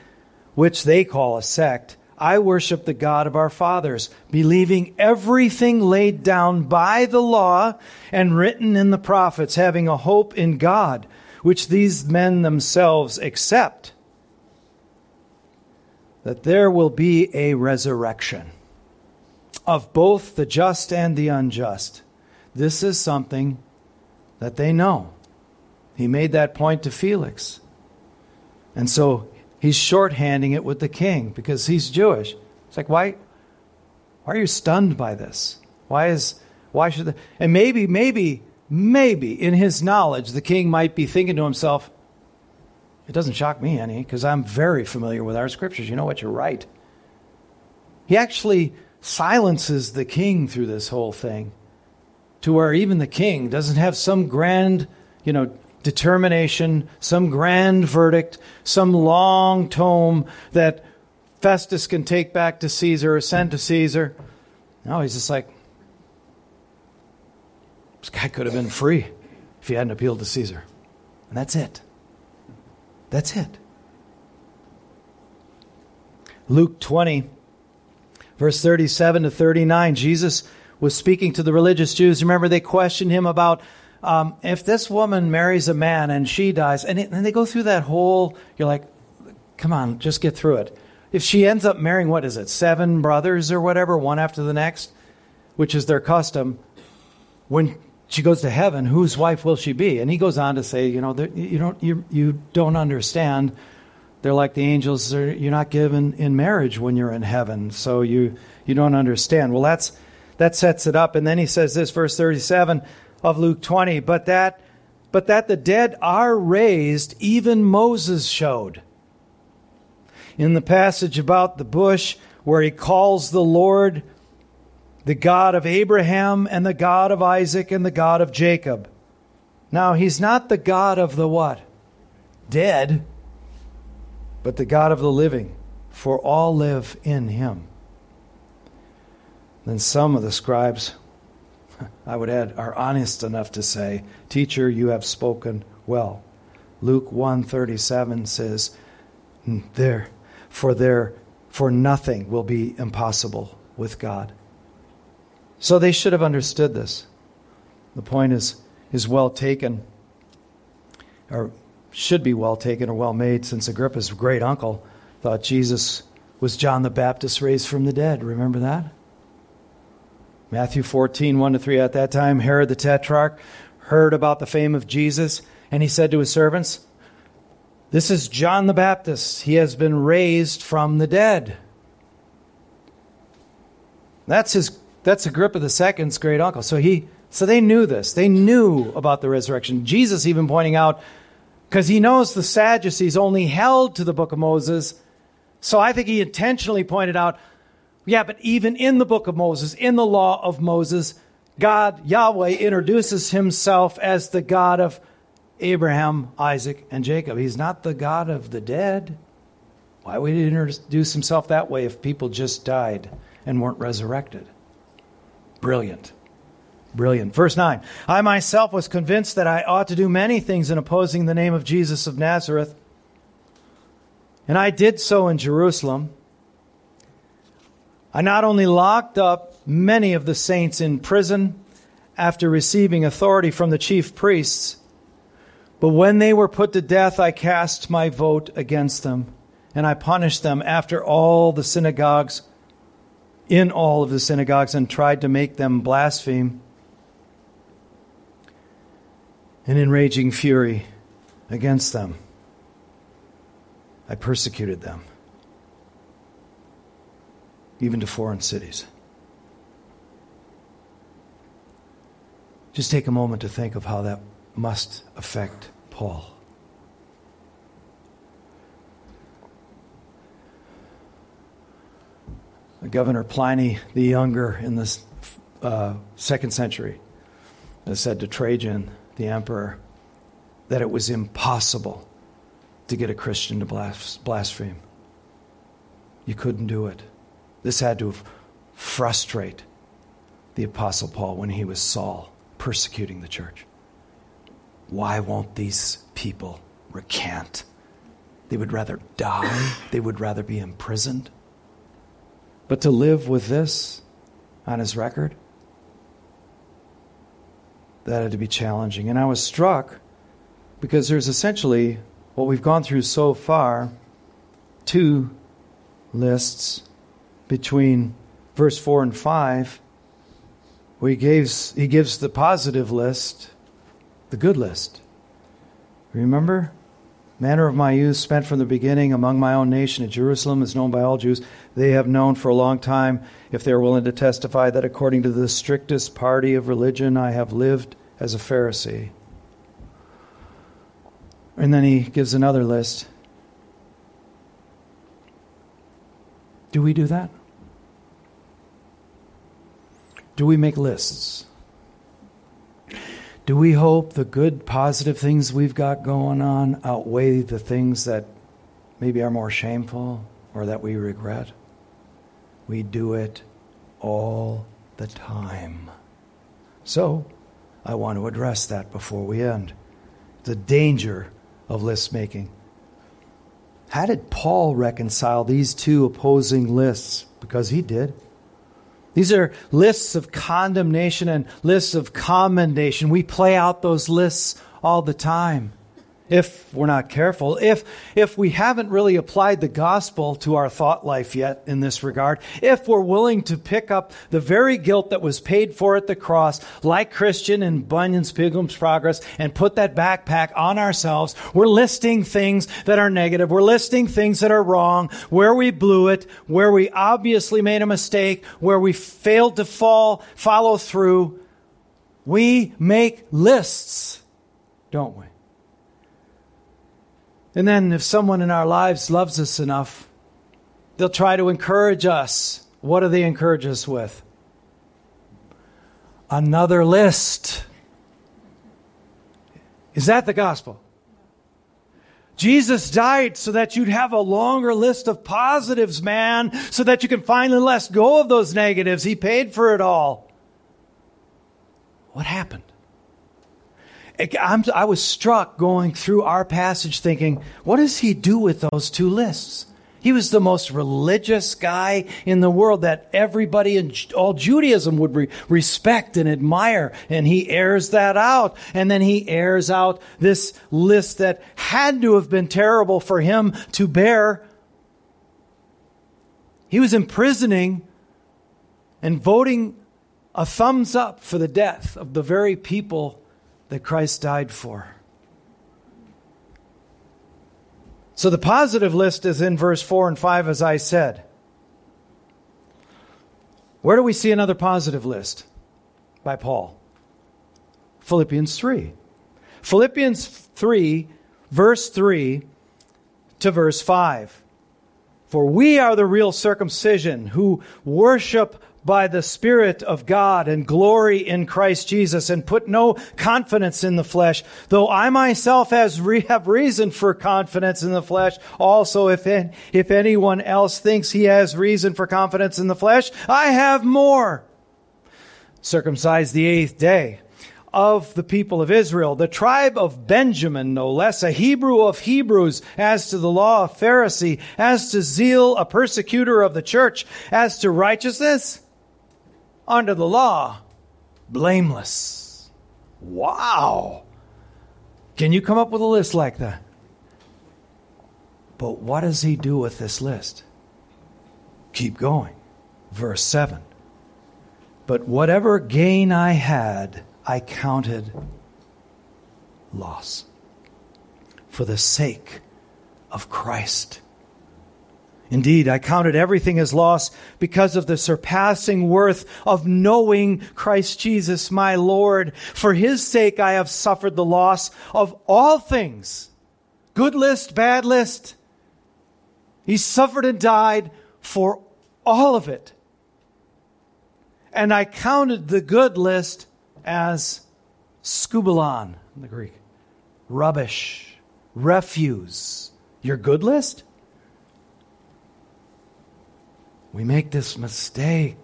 Speaker 1: which they call a sect, I worship the God of our fathers, believing everything laid down by the law and written in the prophets, having a hope in God, which these men themselves accept, that there will be a resurrection of both the just and the unjust. This is something that they know. He made that point to Felix. And so he's shorthanding it with the king because he's Jewish. It's like, why, why are you stunned by this? Why is, why should, the, and maybe, maybe, maybe in his knowledge, the king might be thinking to himself, it doesn't shock me any because I'm very familiar with our scriptures. You know what? You're right. He actually silences the king through this whole thing to where even the king doesn't have some grand, you know, determination, some grand verdict, some long tome that Festus can take back to Caesar or send to Caesar. No, he's just like, this guy could have been free if he hadn't appealed to Caesar. And that's it. That's it. Luke 20, verse 37 to 39, Jesus was speaking to the religious Jews. Remember, they questioned him about um, if this woman marries a man and she dies, and, it, and they go through that whole, you're like, come on, just get through it. If she ends up marrying, what is it, seven brothers or whatever, one after the next, which is their custom, when she goes to heaven, whose wife will she be? And he goes on to say, you know, you don't, you, you don't understand. They're like the angels. You're not given in marriage when you're in heaven, so you you don't understand. Well, that's that sets it up. And then he says this, verse 37 of Luke 20, but that but that the dead are raised, even Moses showed. In the passage about the bush, where he calls the Lord the God of Abraham and the God of Isaac and the God of Jacob. Now, he's not the God of the what? Dead, but the God of the living, for all live in him. Then some of the scribes *laughs* I would add, are honest enough to say, Teacher, you have spoken well. Luke 137 says, There, for there, for nothing will be impossible with God. So they should have understood this. The point is, is well taken, or should be well taken or well made, since Agrippa's great uncle thought Jesus was John the Baptist raised from the dead. Remember that? Matthew 14, 1 to 3. At that time, Herod the Tetrarch heard about the fame of Jesus, and he said to his servants, This is John the Baptist. He has been raised from the dead. That's his that's Agrippa II's great uncle. So he so they knew this. They knew about the resurrection. Jesus even pointing out, because he knows the Sadducees only held to the book of Moses. So I think he intentionally pointed out, Yeah, but even in the book of Moses, in the law of Moses, God, Yahweh, introduces himself as the God of Abraham, Isaac, and Jacob. He's not the God of the dead. Why would he introduce himself that way if people just died and weren't resurrected? Brilliant. Brilliant. Verse 9 I myself was convinced that I ought to do many things in opposing the name of Jesus of Nazareth. And I did so in Jerusalem. I not only locked up many of the saints in prison after receiving authority from the chief priests, but when they were put to death, I cast my vote against them, and I punished them after all the synagogues, in all of the synagogues, and tried to make them blaspheme. And in raging fury against them, I persecuted them, even to foreign cities. Just take a moment to think of how that must affect Paul. Governor Pliny the Younger in the uh, second century said to Trajan, the emperor, that it was impossible to get a Christian to blaspheme. You couldn't do it. This had to frustrate the Apostle Paul when he was Saul persecuting the church. Why won't these people recant? They would rather die, they would rather be imprisoned. But to live with this on his record, that had to be challenging. And I was struck because there's essentially what we've gone through so far two lists between verse 4 and 5 where he gives, he gives the positive list the good list. Remember? Manner of my youth spent from the beginning among my own nation at Jerusalem is known by all Jews. They have known for a long time, if they are willing to testify, that according to the strictest party of religion, I have lived as a Pharisee. And then he gives another list. Do we do that? Do we make lists? Do we hope the good, positive things we've got going on outweigh the things that maybe are more shameful or that we regret? We do it all the time. So, I want to address that before we end. The danger of list making. How did Paul reconcile these two opposing lists? Because he did. These are lists of condemnation and lists of commendation. We play out those lists all the time if we're not careful, if, if we haven't really applied the gospel to our thought life yet in this regard, if we're willing to pick up the very guilt that was paid for at the cross, like Christian in Bunyan's Pilgrim's Progress, and put that backpack on ourselves, we're listing things that are negative. We're listing things that are wrong, where we blew it, where we obviously made a mistake, where we failed to fall, follow through. We make lists, don't we? And then, if someone in our lives loves us enough, they'll try to encourage us. What do they encourage us with? Another list. Is that the gospel? Jesus died so that you'd have a longer list of positives, man, so that you can finally let go of those negatives. He paid for it all. What happened? I was struck going through our passage thinking, what does he do with those two lists? He was the most religious guy in the world that everybody in all Judaism would re- respect and admire. And he airs that out. And then he airs out this list that had to have been terrible for him to bear. He was imprisoning and voting a thumbs up for the death of the very people that Christ died for. So the positive list is in verse 4 and 5, as I said. Where do we see another positive list by Paul? Philippians 3. Philippians 3, verse 3 to verse 5. For we are the real circumcision who worship by the Spirit of God and glory in Christ Jesus and put no confidence in the flesh. Though I myself has re- have reason for confidence in the flesh, also if, if anyone else thinks he has reason for confidence in the flesh, I have more. Circumcised the eighth day of the people of Israel, the tribe of Benjamin, no less, a Hebrew of Hebrews, as to the law, a Pharisee, as to zeal, a persecutor of the church, as to righteousness, under the law, blameless. Wow. Can you come up with a list like that? But what does he do with this list? Keep going. Verse 7. But whatever gain I had, I counted loss for the sake of Christ. Indeed, I counted everything as loss because of the surpassing worth of knowing Christ Jesus, my Lord. For his sake, I have suffered the loss of all things. Good list, bad list. He suffered and died for all of it. And I counted the good list as skubalon in the Greek rubbish, refuse. Your good list? We make this mistake.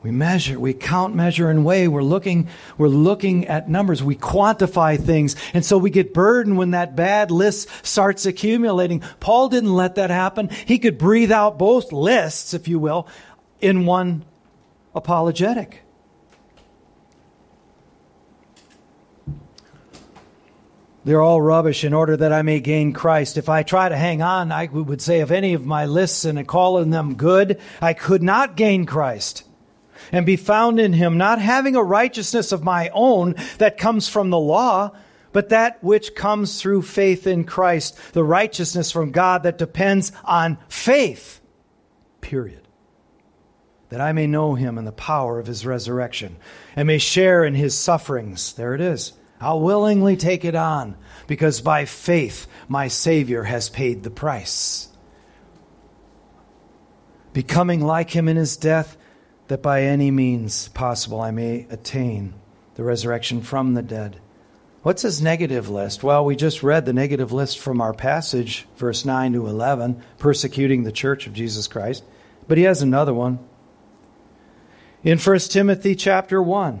Speaker 1: We measure, we count, measure, and weigh. We're looking, we're looking at numbers. We quantify things. And so we get burdened when that bad list starts accumulating. Paul didn't let that happen. He could breathe out both lists, if you will, in one apologetic. They're all rubbish in order that I may gain Christ. If I try to hang on, I would say of any of my lists and calling them good, I could not gain Christ and be found in him, not having a righteousness of my own that comes from the law, but that which comes through faith in Christ, the righteousness from God that depends on faith. Period. That I may know him and the power of his resurrection and may share in his sufferings. There it is I'll willingly take it on because by faith my Savior has paid the price. Becoming like him in his death, that by any means possible I may attain the resurrection from the dead. What's his negative list? Well, we just read the negative list from our passage, verse 9 to 11, persecuting the church of Jesus Christ. But he has another one. In 1 Timothy chapter 1,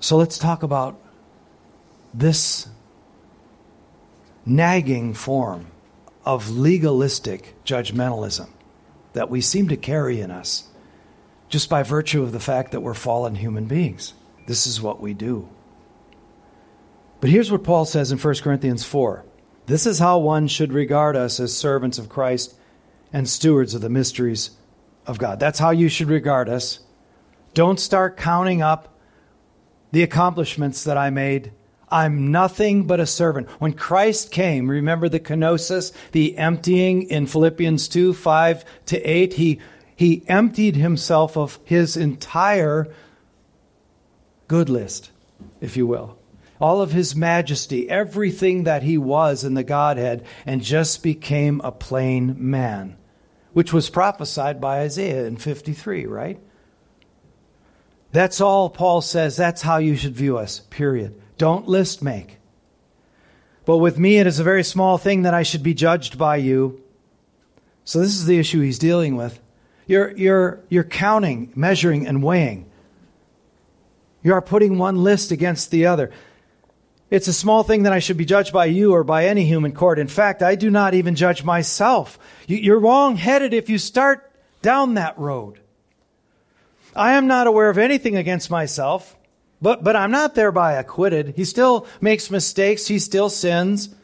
Speaker 1: So let's talk about this nagging form of legalistic judgmentalism that we seem to carry in us just by virtue of the fact that we're fallen human beings. This is what we do. But here's what Paul says in 1 Corinthians 4 This is how one should regard us as servants of Christ and stewards of the mysteries of God. That's how you should regard us. Don't start counting up the accomplishments that I made. I'm nothing but a servant. When Christ came, remember the kenosis, the emptying in Philippians 2 5 to 8? He, he emptied himself of his entire good list, if you will. All of his majesty, everything that he was in the Godhead, and just became a plain man, which was prophesied by Isaiah in 53, right? That's all Paul says. That's how you should view us, period. Don't list make. But with me, it is a very small thing that I should be judged by you. So this is the issue he's dealing with. You're, you're, you're counting, measuring, and weighing. You are putting one list against the other. It's a small thing that I should be judged by you or by any human court. In fact, I do not even judge myself. You're wrong headed if you start down that road. I am not aware of anything against myself, but, but I'm not thereby acquitted. He still makes mistakes, he still sins.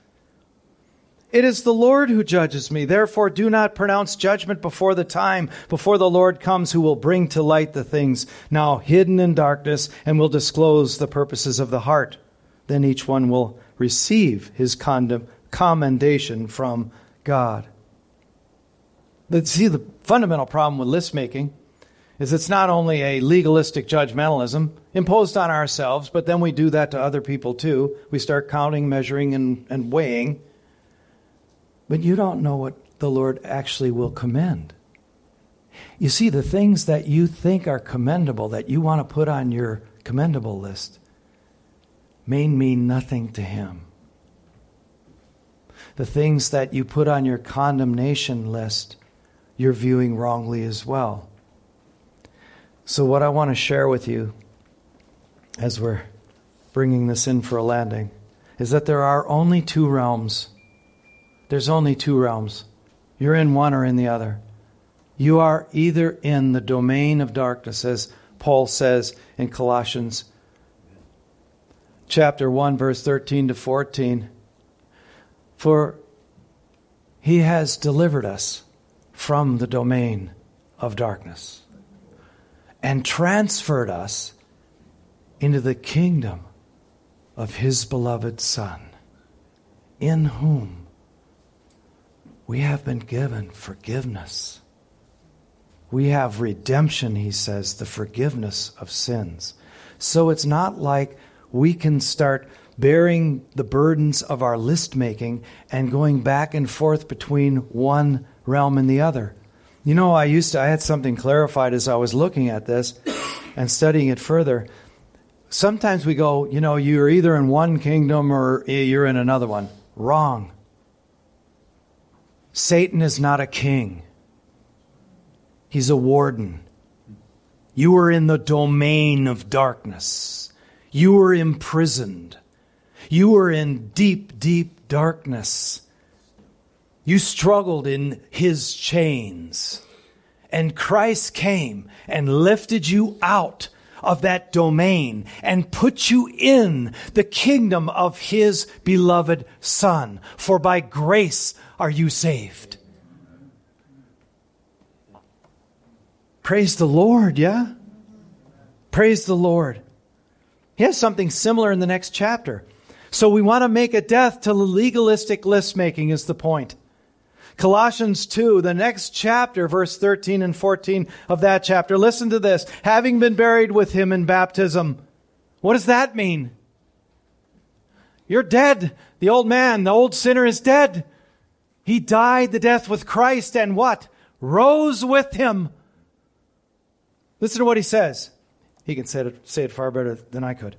Speaker 1: It is the Lord who judges me. Therefore, do not pronounce judgment before the time, before the Lord comes, who will bring to light the things now hidden in darkness and will disclose the purposes of the heart. Then each one will receive his commendation from God. But see, the fundamental problem with list making is it's not only a legalistic judgmentalism imposed on ourselves, but then we do that to other people too. We start counting, measuring, and, and weighing. But you don't know what the Lord actually will commend. You see, the things that you think are commendable, that you want to put on your commendable list, may mean nothing to Him. The things that you put on your condemnation list, you're viewing wrongly as well. So, what I want to share with you as we're bringing this in for a landing is that there are only two realms there's only two realms. You're in one or in the other. You are either in the domain of darkness, as Paul says in Colossians chapter 1, verse 13 to 14. For he has delivered us from the domain of darkness and transferred us into the kingdom of his beloved Son, in whom we have been given forgiveness. We have redemption, he says, the forgiveness of sins. So it's not like we can start bearing the burdens of our list making and going back and forth between one realm and the other. You know, I used to, I had something clarified as I was looking at this and studying it further. Sometimes we go, you know, you're either in one kingdom or you're in another one. Wrong. Satan is not a king, he's a warden. You are in the domain of darkness. You are imprisoned. You are in deep, deep darkness. You struggled in his chains. And Christ came and lifted you out of that domain and put you in the kingdom of his beloved Son. For by grace are you saved. Praise the Lord, yeah? Praise the Lord. He has something similar in the next chapter. So we want to make a death to legalistic list making, is the point. Colossians 2, the next chapter, verse 13 and 14 of that chapter. Listen to this. Having been buried with him in baptism. What does that mean? You're dead. The old man, the old sinner is dead. He died the death with Christ and what? Rose with him. Listen to what he says. He can say it, say it far better than I could.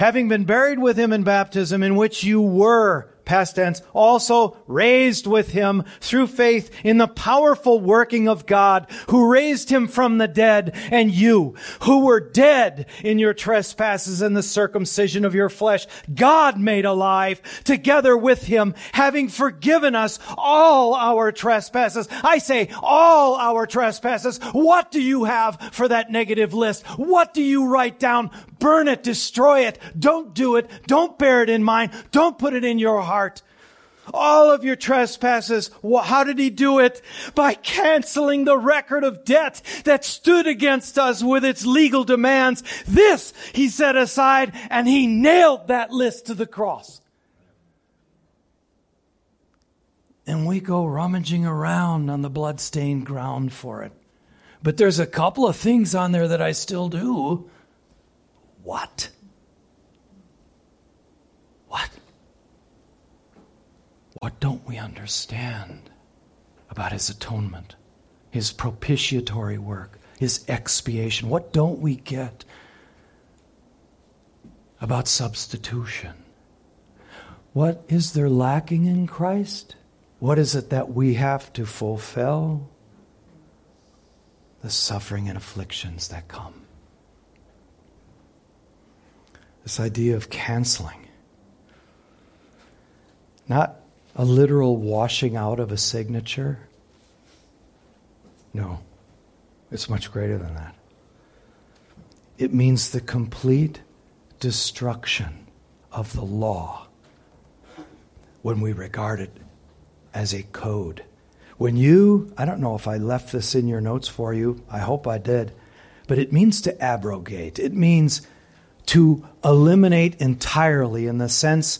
Speaker 1: Having been buried with him in baptism, in which you were past tense, also raised with him through faith in the powerful working of God who raised him from the dead and you who were dead in your trespasses and the circumcision of your flesh, God made alive together with him, having forgiven us all our trespasses. I say all our trespasses. What do you have for that negative list? What do you write down? Burn it, destroy it. Don't do it. Don't bear it in mind. Don't put it in your heart heart. All of your trespasses. How did he do it? By canceling the record of debt that stood against us with its legal demands. This he set aside and he nailed that list to the cross. And we go rummaging around on the bloodstained ground for it. But there's a couple of things on there that I still do. What? What? What don't we understand about his atonement, his propitiatory work, his expiation? What don't we get about substitution? What is there lacking in Christ? What is it that we have to fulfill? The suffering and afflictions that come. This idea of canceling. Not a literal washing out of a signature? No, it's much greater than that. It means the complete destruction of the law when we regard it as a code. When you, I don't know if I left this in your notes for you, I hope I did, but it means to abrogate. It means to eliminate entirely in the sense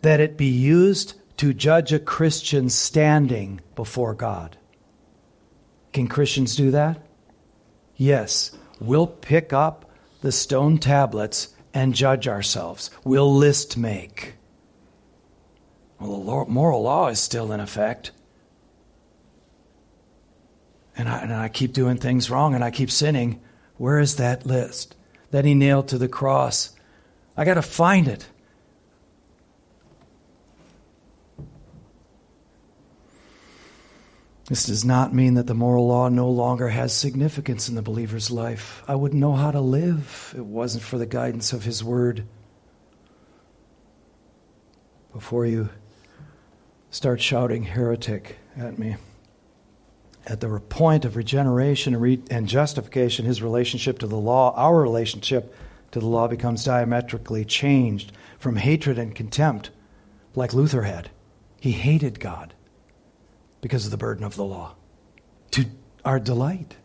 Speaker 1: that it be used to judge a Christian standing before God. Can Christians do that? Yes. We'll pick up the stone tablets and judge ourselves. We'll list make. Well, the moral law is still in effect. And I, and I keep doing things wrong and I keep sinning. Where is that list that he nailed to the cross? I got to find it. This does not mean that the moral law no longer has significance in the believer's life. I wouldn't know how to live if it wasn't for the guidance of His Word. Before you start shouting heretic at me, at the point of regeneration and justification, his relationship to the law, our relationship to the law becomes diametrically changed from hatred and contempt, like Luther had. He hated God because of the burden of the law, to our delight.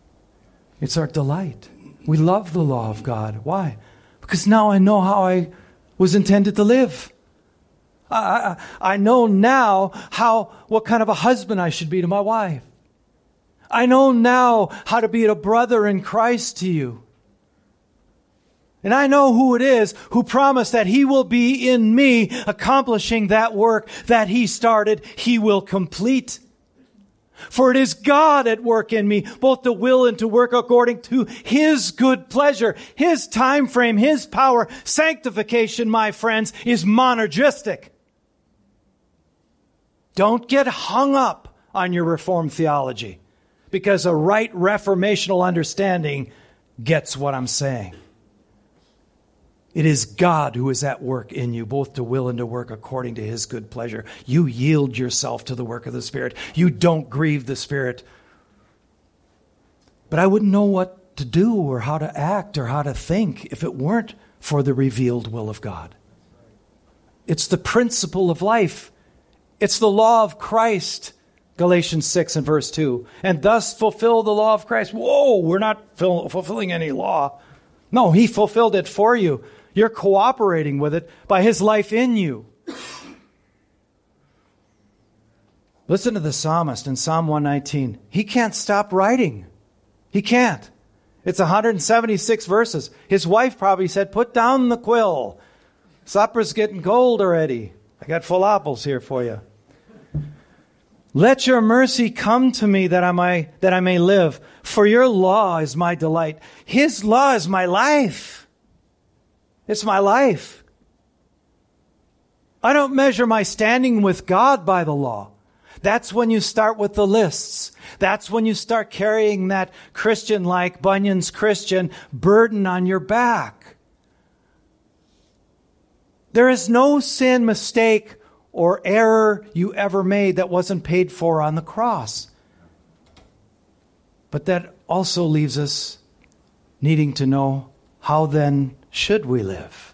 Speaker 1: It's our delight. We love the law of God. Why? Because now I know how I was intended to live. I, I, I know now how what kind of a husband I should be to my wife. I know now how to be a brother in Christ to you. And I know who it is who promised that he will be in me accomplishing that work that he started, he will complete. For it is God at work in me, both to will and to work according to His good pleasure, His time frame, His power. Sanctification, my friends, is monergistic. Don't get hung up on your Reformed theology because a right reformational understanding gets what I'm saying. It is God who is at work in you, both to will and to work according to his good pleasure. You yield yourself to the work of the Spirit. You don't grieve the Spirit. But I wouldn't know what to do or how to act or how to think if it weren't for the revealed will of God. It's the principle of life, it's the law of Christ. Galatians 6 and verse 2. And thus fulfill the law of Christ. Whoa, we're not fulfilling any law. No, he fulfilled it for you. You're cooperating with it by His life in you. Listen to the psalmist in Psalm 119. He can't stop writing. He can't. It's 176 verses. His wife probably said, Put down the quill. Supper's getting cold already. I got full apples here for you. Let your mercy come to me that I may, that I may live, for your law is my delight. His law is my life. It's my life. I don't measure my standing with God by the law. That's when you start with the lists. That's when you start carrying that Christian like Bunyan's Christian burden on your back. There is no sin, mistake, or error you ever made that wasn't paid for on the cross. But that also leaves us needing to know how then should we live?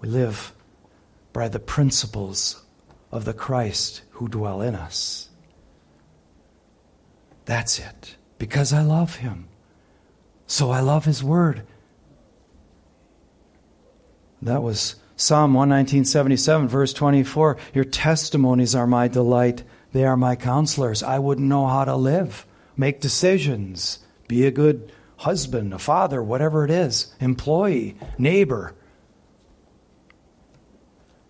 Speaker 1: We live by the principles of the Christ who dwell in us. That's it. Because I love him. So I love his word. That was Psalm 119.77, verse 24. Your testimonies are my delight. They are my counselors. I wouldn't know how to live, make decisions, be a good husband, a father, whatever it is, employee, neighbor.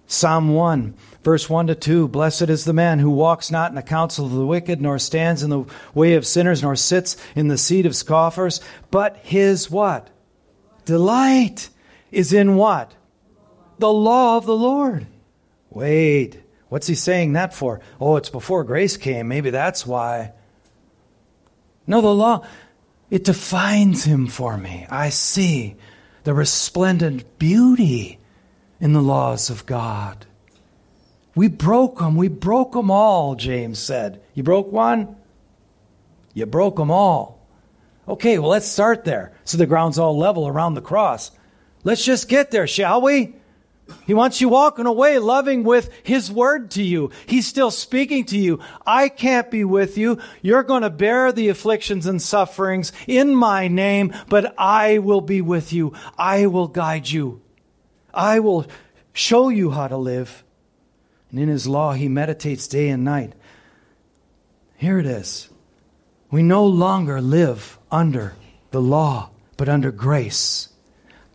Speaker 1: Psalm 1, verse 1 to 2 Blessed is the man who walks not in the counsel of the wicked, nor stands in the way of sinners, nor sits in the seat of scoffers, but his what? Delight is in what? The law of the Lord. Wait, what's he saying that for? Oh, it's before grace came. Maybe that's why. No, the law. It defines him for me. I see the resplendent beauty in the laws of God. We broke them. We broke them all, James said. You broke one? You broke them all. Okay, well, let's start there. So the ground's all level around the cross. Let's just get there, shall we? He wants you walking away loving with His word to you. He's still speaking to you. I can't be with you. You're going to bear the afflictions and sufferings in my name, but I will be with you. I will guide you. I will show you how to live. And in His law, He meditates day and night. Here it is. We no longer live under the law, but under grace.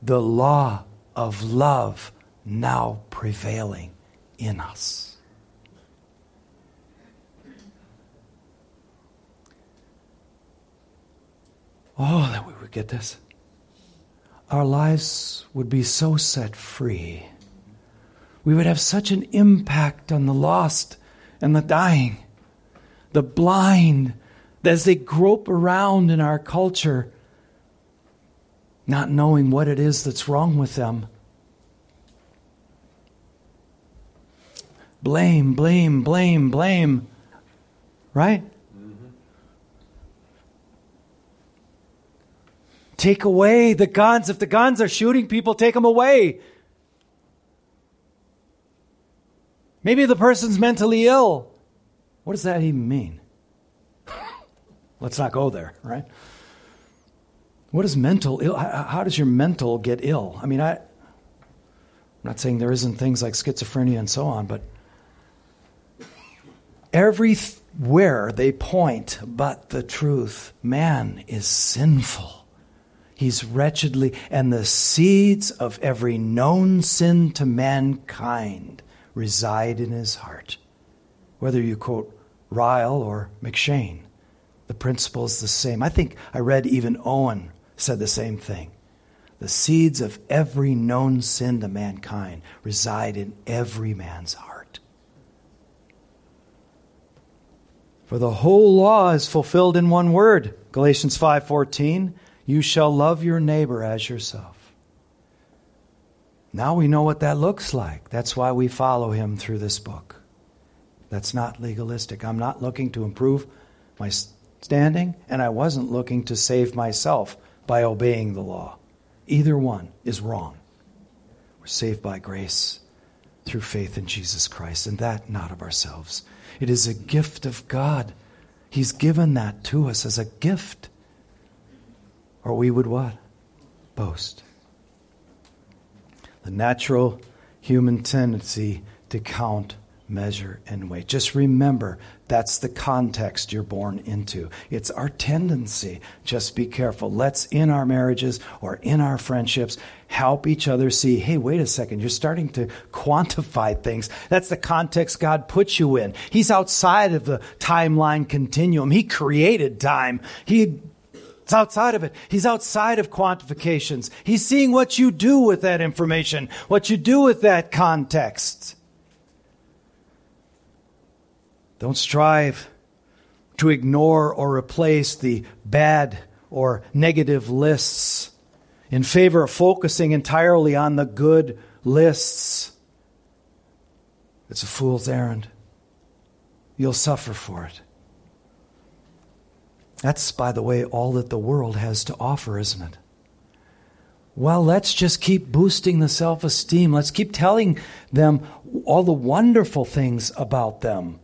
Speaker 1: The law of love now prevailing in us. Oh, that we would get this. Our lives would be so set free. We would have such an impact on the lost and the dying, the blind, that as they grope around in our culture, not knowing what it is that's wrong with them. Blame, blame, blame, blame. Right? Mm-hmm. Take away the guns. If the guns are shooting people, take them away. Maybe the person's mentally ill. What does that even mean? *laughs* Let's not go there, right? What is mental ill? How does your mental get ill? I mean, I, I'm not saying there isn't things like schizophrenia and so on, but Everywhere they point but the truth, man is sinful. He's wretchedly, and the seeds of every known sin to mankind reside in his heart. Whether you quote Ryle or M'Cheyne, the principle is the same. I think I read even Owen said the same thing. The seeds of every known sin to mankind reside in every man's heart. For the whole law is fulfilled in one word. Galatians 5:14, you shall love your neighbor as yourself. Now we know what that looks like. That's why we follow him through this book. That's not legalistic. I'm not looking to improve my standing, and I wasn't looking to save myself by obeying the law. Either one is wrong. We're saved by grace through faith in Jesus Christ, and that not of ourselves. It is a gift of God. He's given that to us as a gift. Or we would what? Boast. The natural human tendency to count measure, and weight. Just remember that's the context you're born into. It's our tendency. Just be careful. Let's, in our marriages or in our friendships, help each other see hey, wait a second, you're starting to quantify things. That's the context God puts you in. He's outside of the timeline continuum, He created time. He it's outside of it. He's outside of quantifications. He's seeing what you do with that information, what you do with that context. Don't strive to ignore or replace the bad or negative lists in favor of focusing entirely on the good lists. It's a fool's errand. You'll suffer for it. That's, by the way, all that the world has to offer, isn't it? Well, let's just keep boosting the self esteem. Let's keep telling them all the wonderful things about them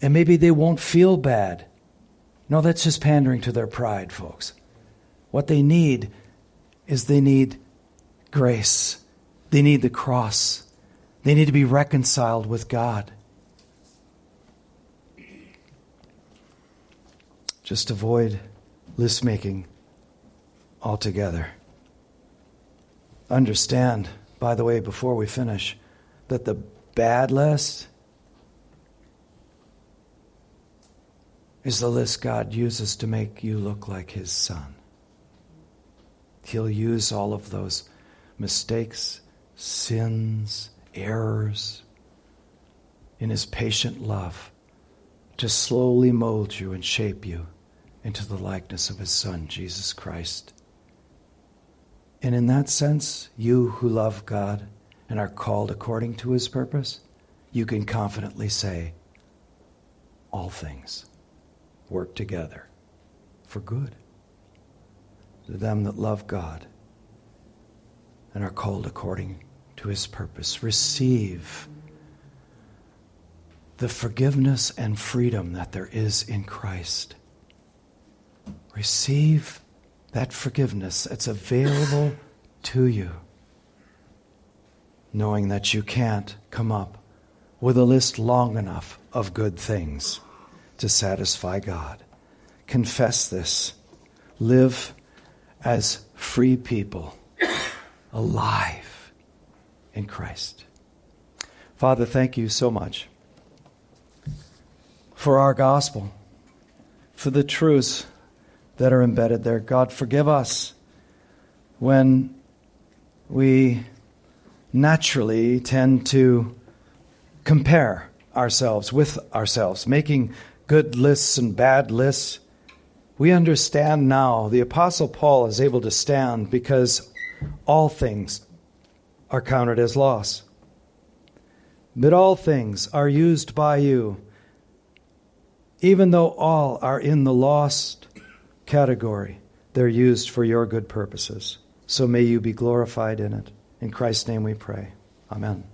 Speaker 1: and maybe they won't feel bad. No, that's just pandering to their pride, folks. What they need is they need grace, they need the cross, they need to be reconciled with God. Just avoid list making altogether. Understand, by the way, before we finish, that the bad list is the list God uses to make you look like His Son. He'll use all of those mistakes, sins, errors in His patient love to slowly mold you and shape you into the likeness of His Son, Jesus Christ. And in that sense, you who love God and are called according to His purpose, you can confidently say, All things work together for good to them that love God and are called according to his purpose. Receive the forgiveness and freedom that there is in Christ. Receive that forgiveness that's available to you, knowing that you can't come up with a list long enough of good things to satisfy God. Confess this. Live as free people, alive in Christ. Father, thank you so much for our gospel, for the truths that are embedded there. God, forgive us when we naturally tend to compare ourselves with ourselves, making good lists and bad lists. We understand now, the Apostle Paul is able to stand because all things are counted as loss. But all things are used by you even though all are in the lost category, they're used for your good purposes. So may you be glorified in it. In Christ's name we pray. Amen.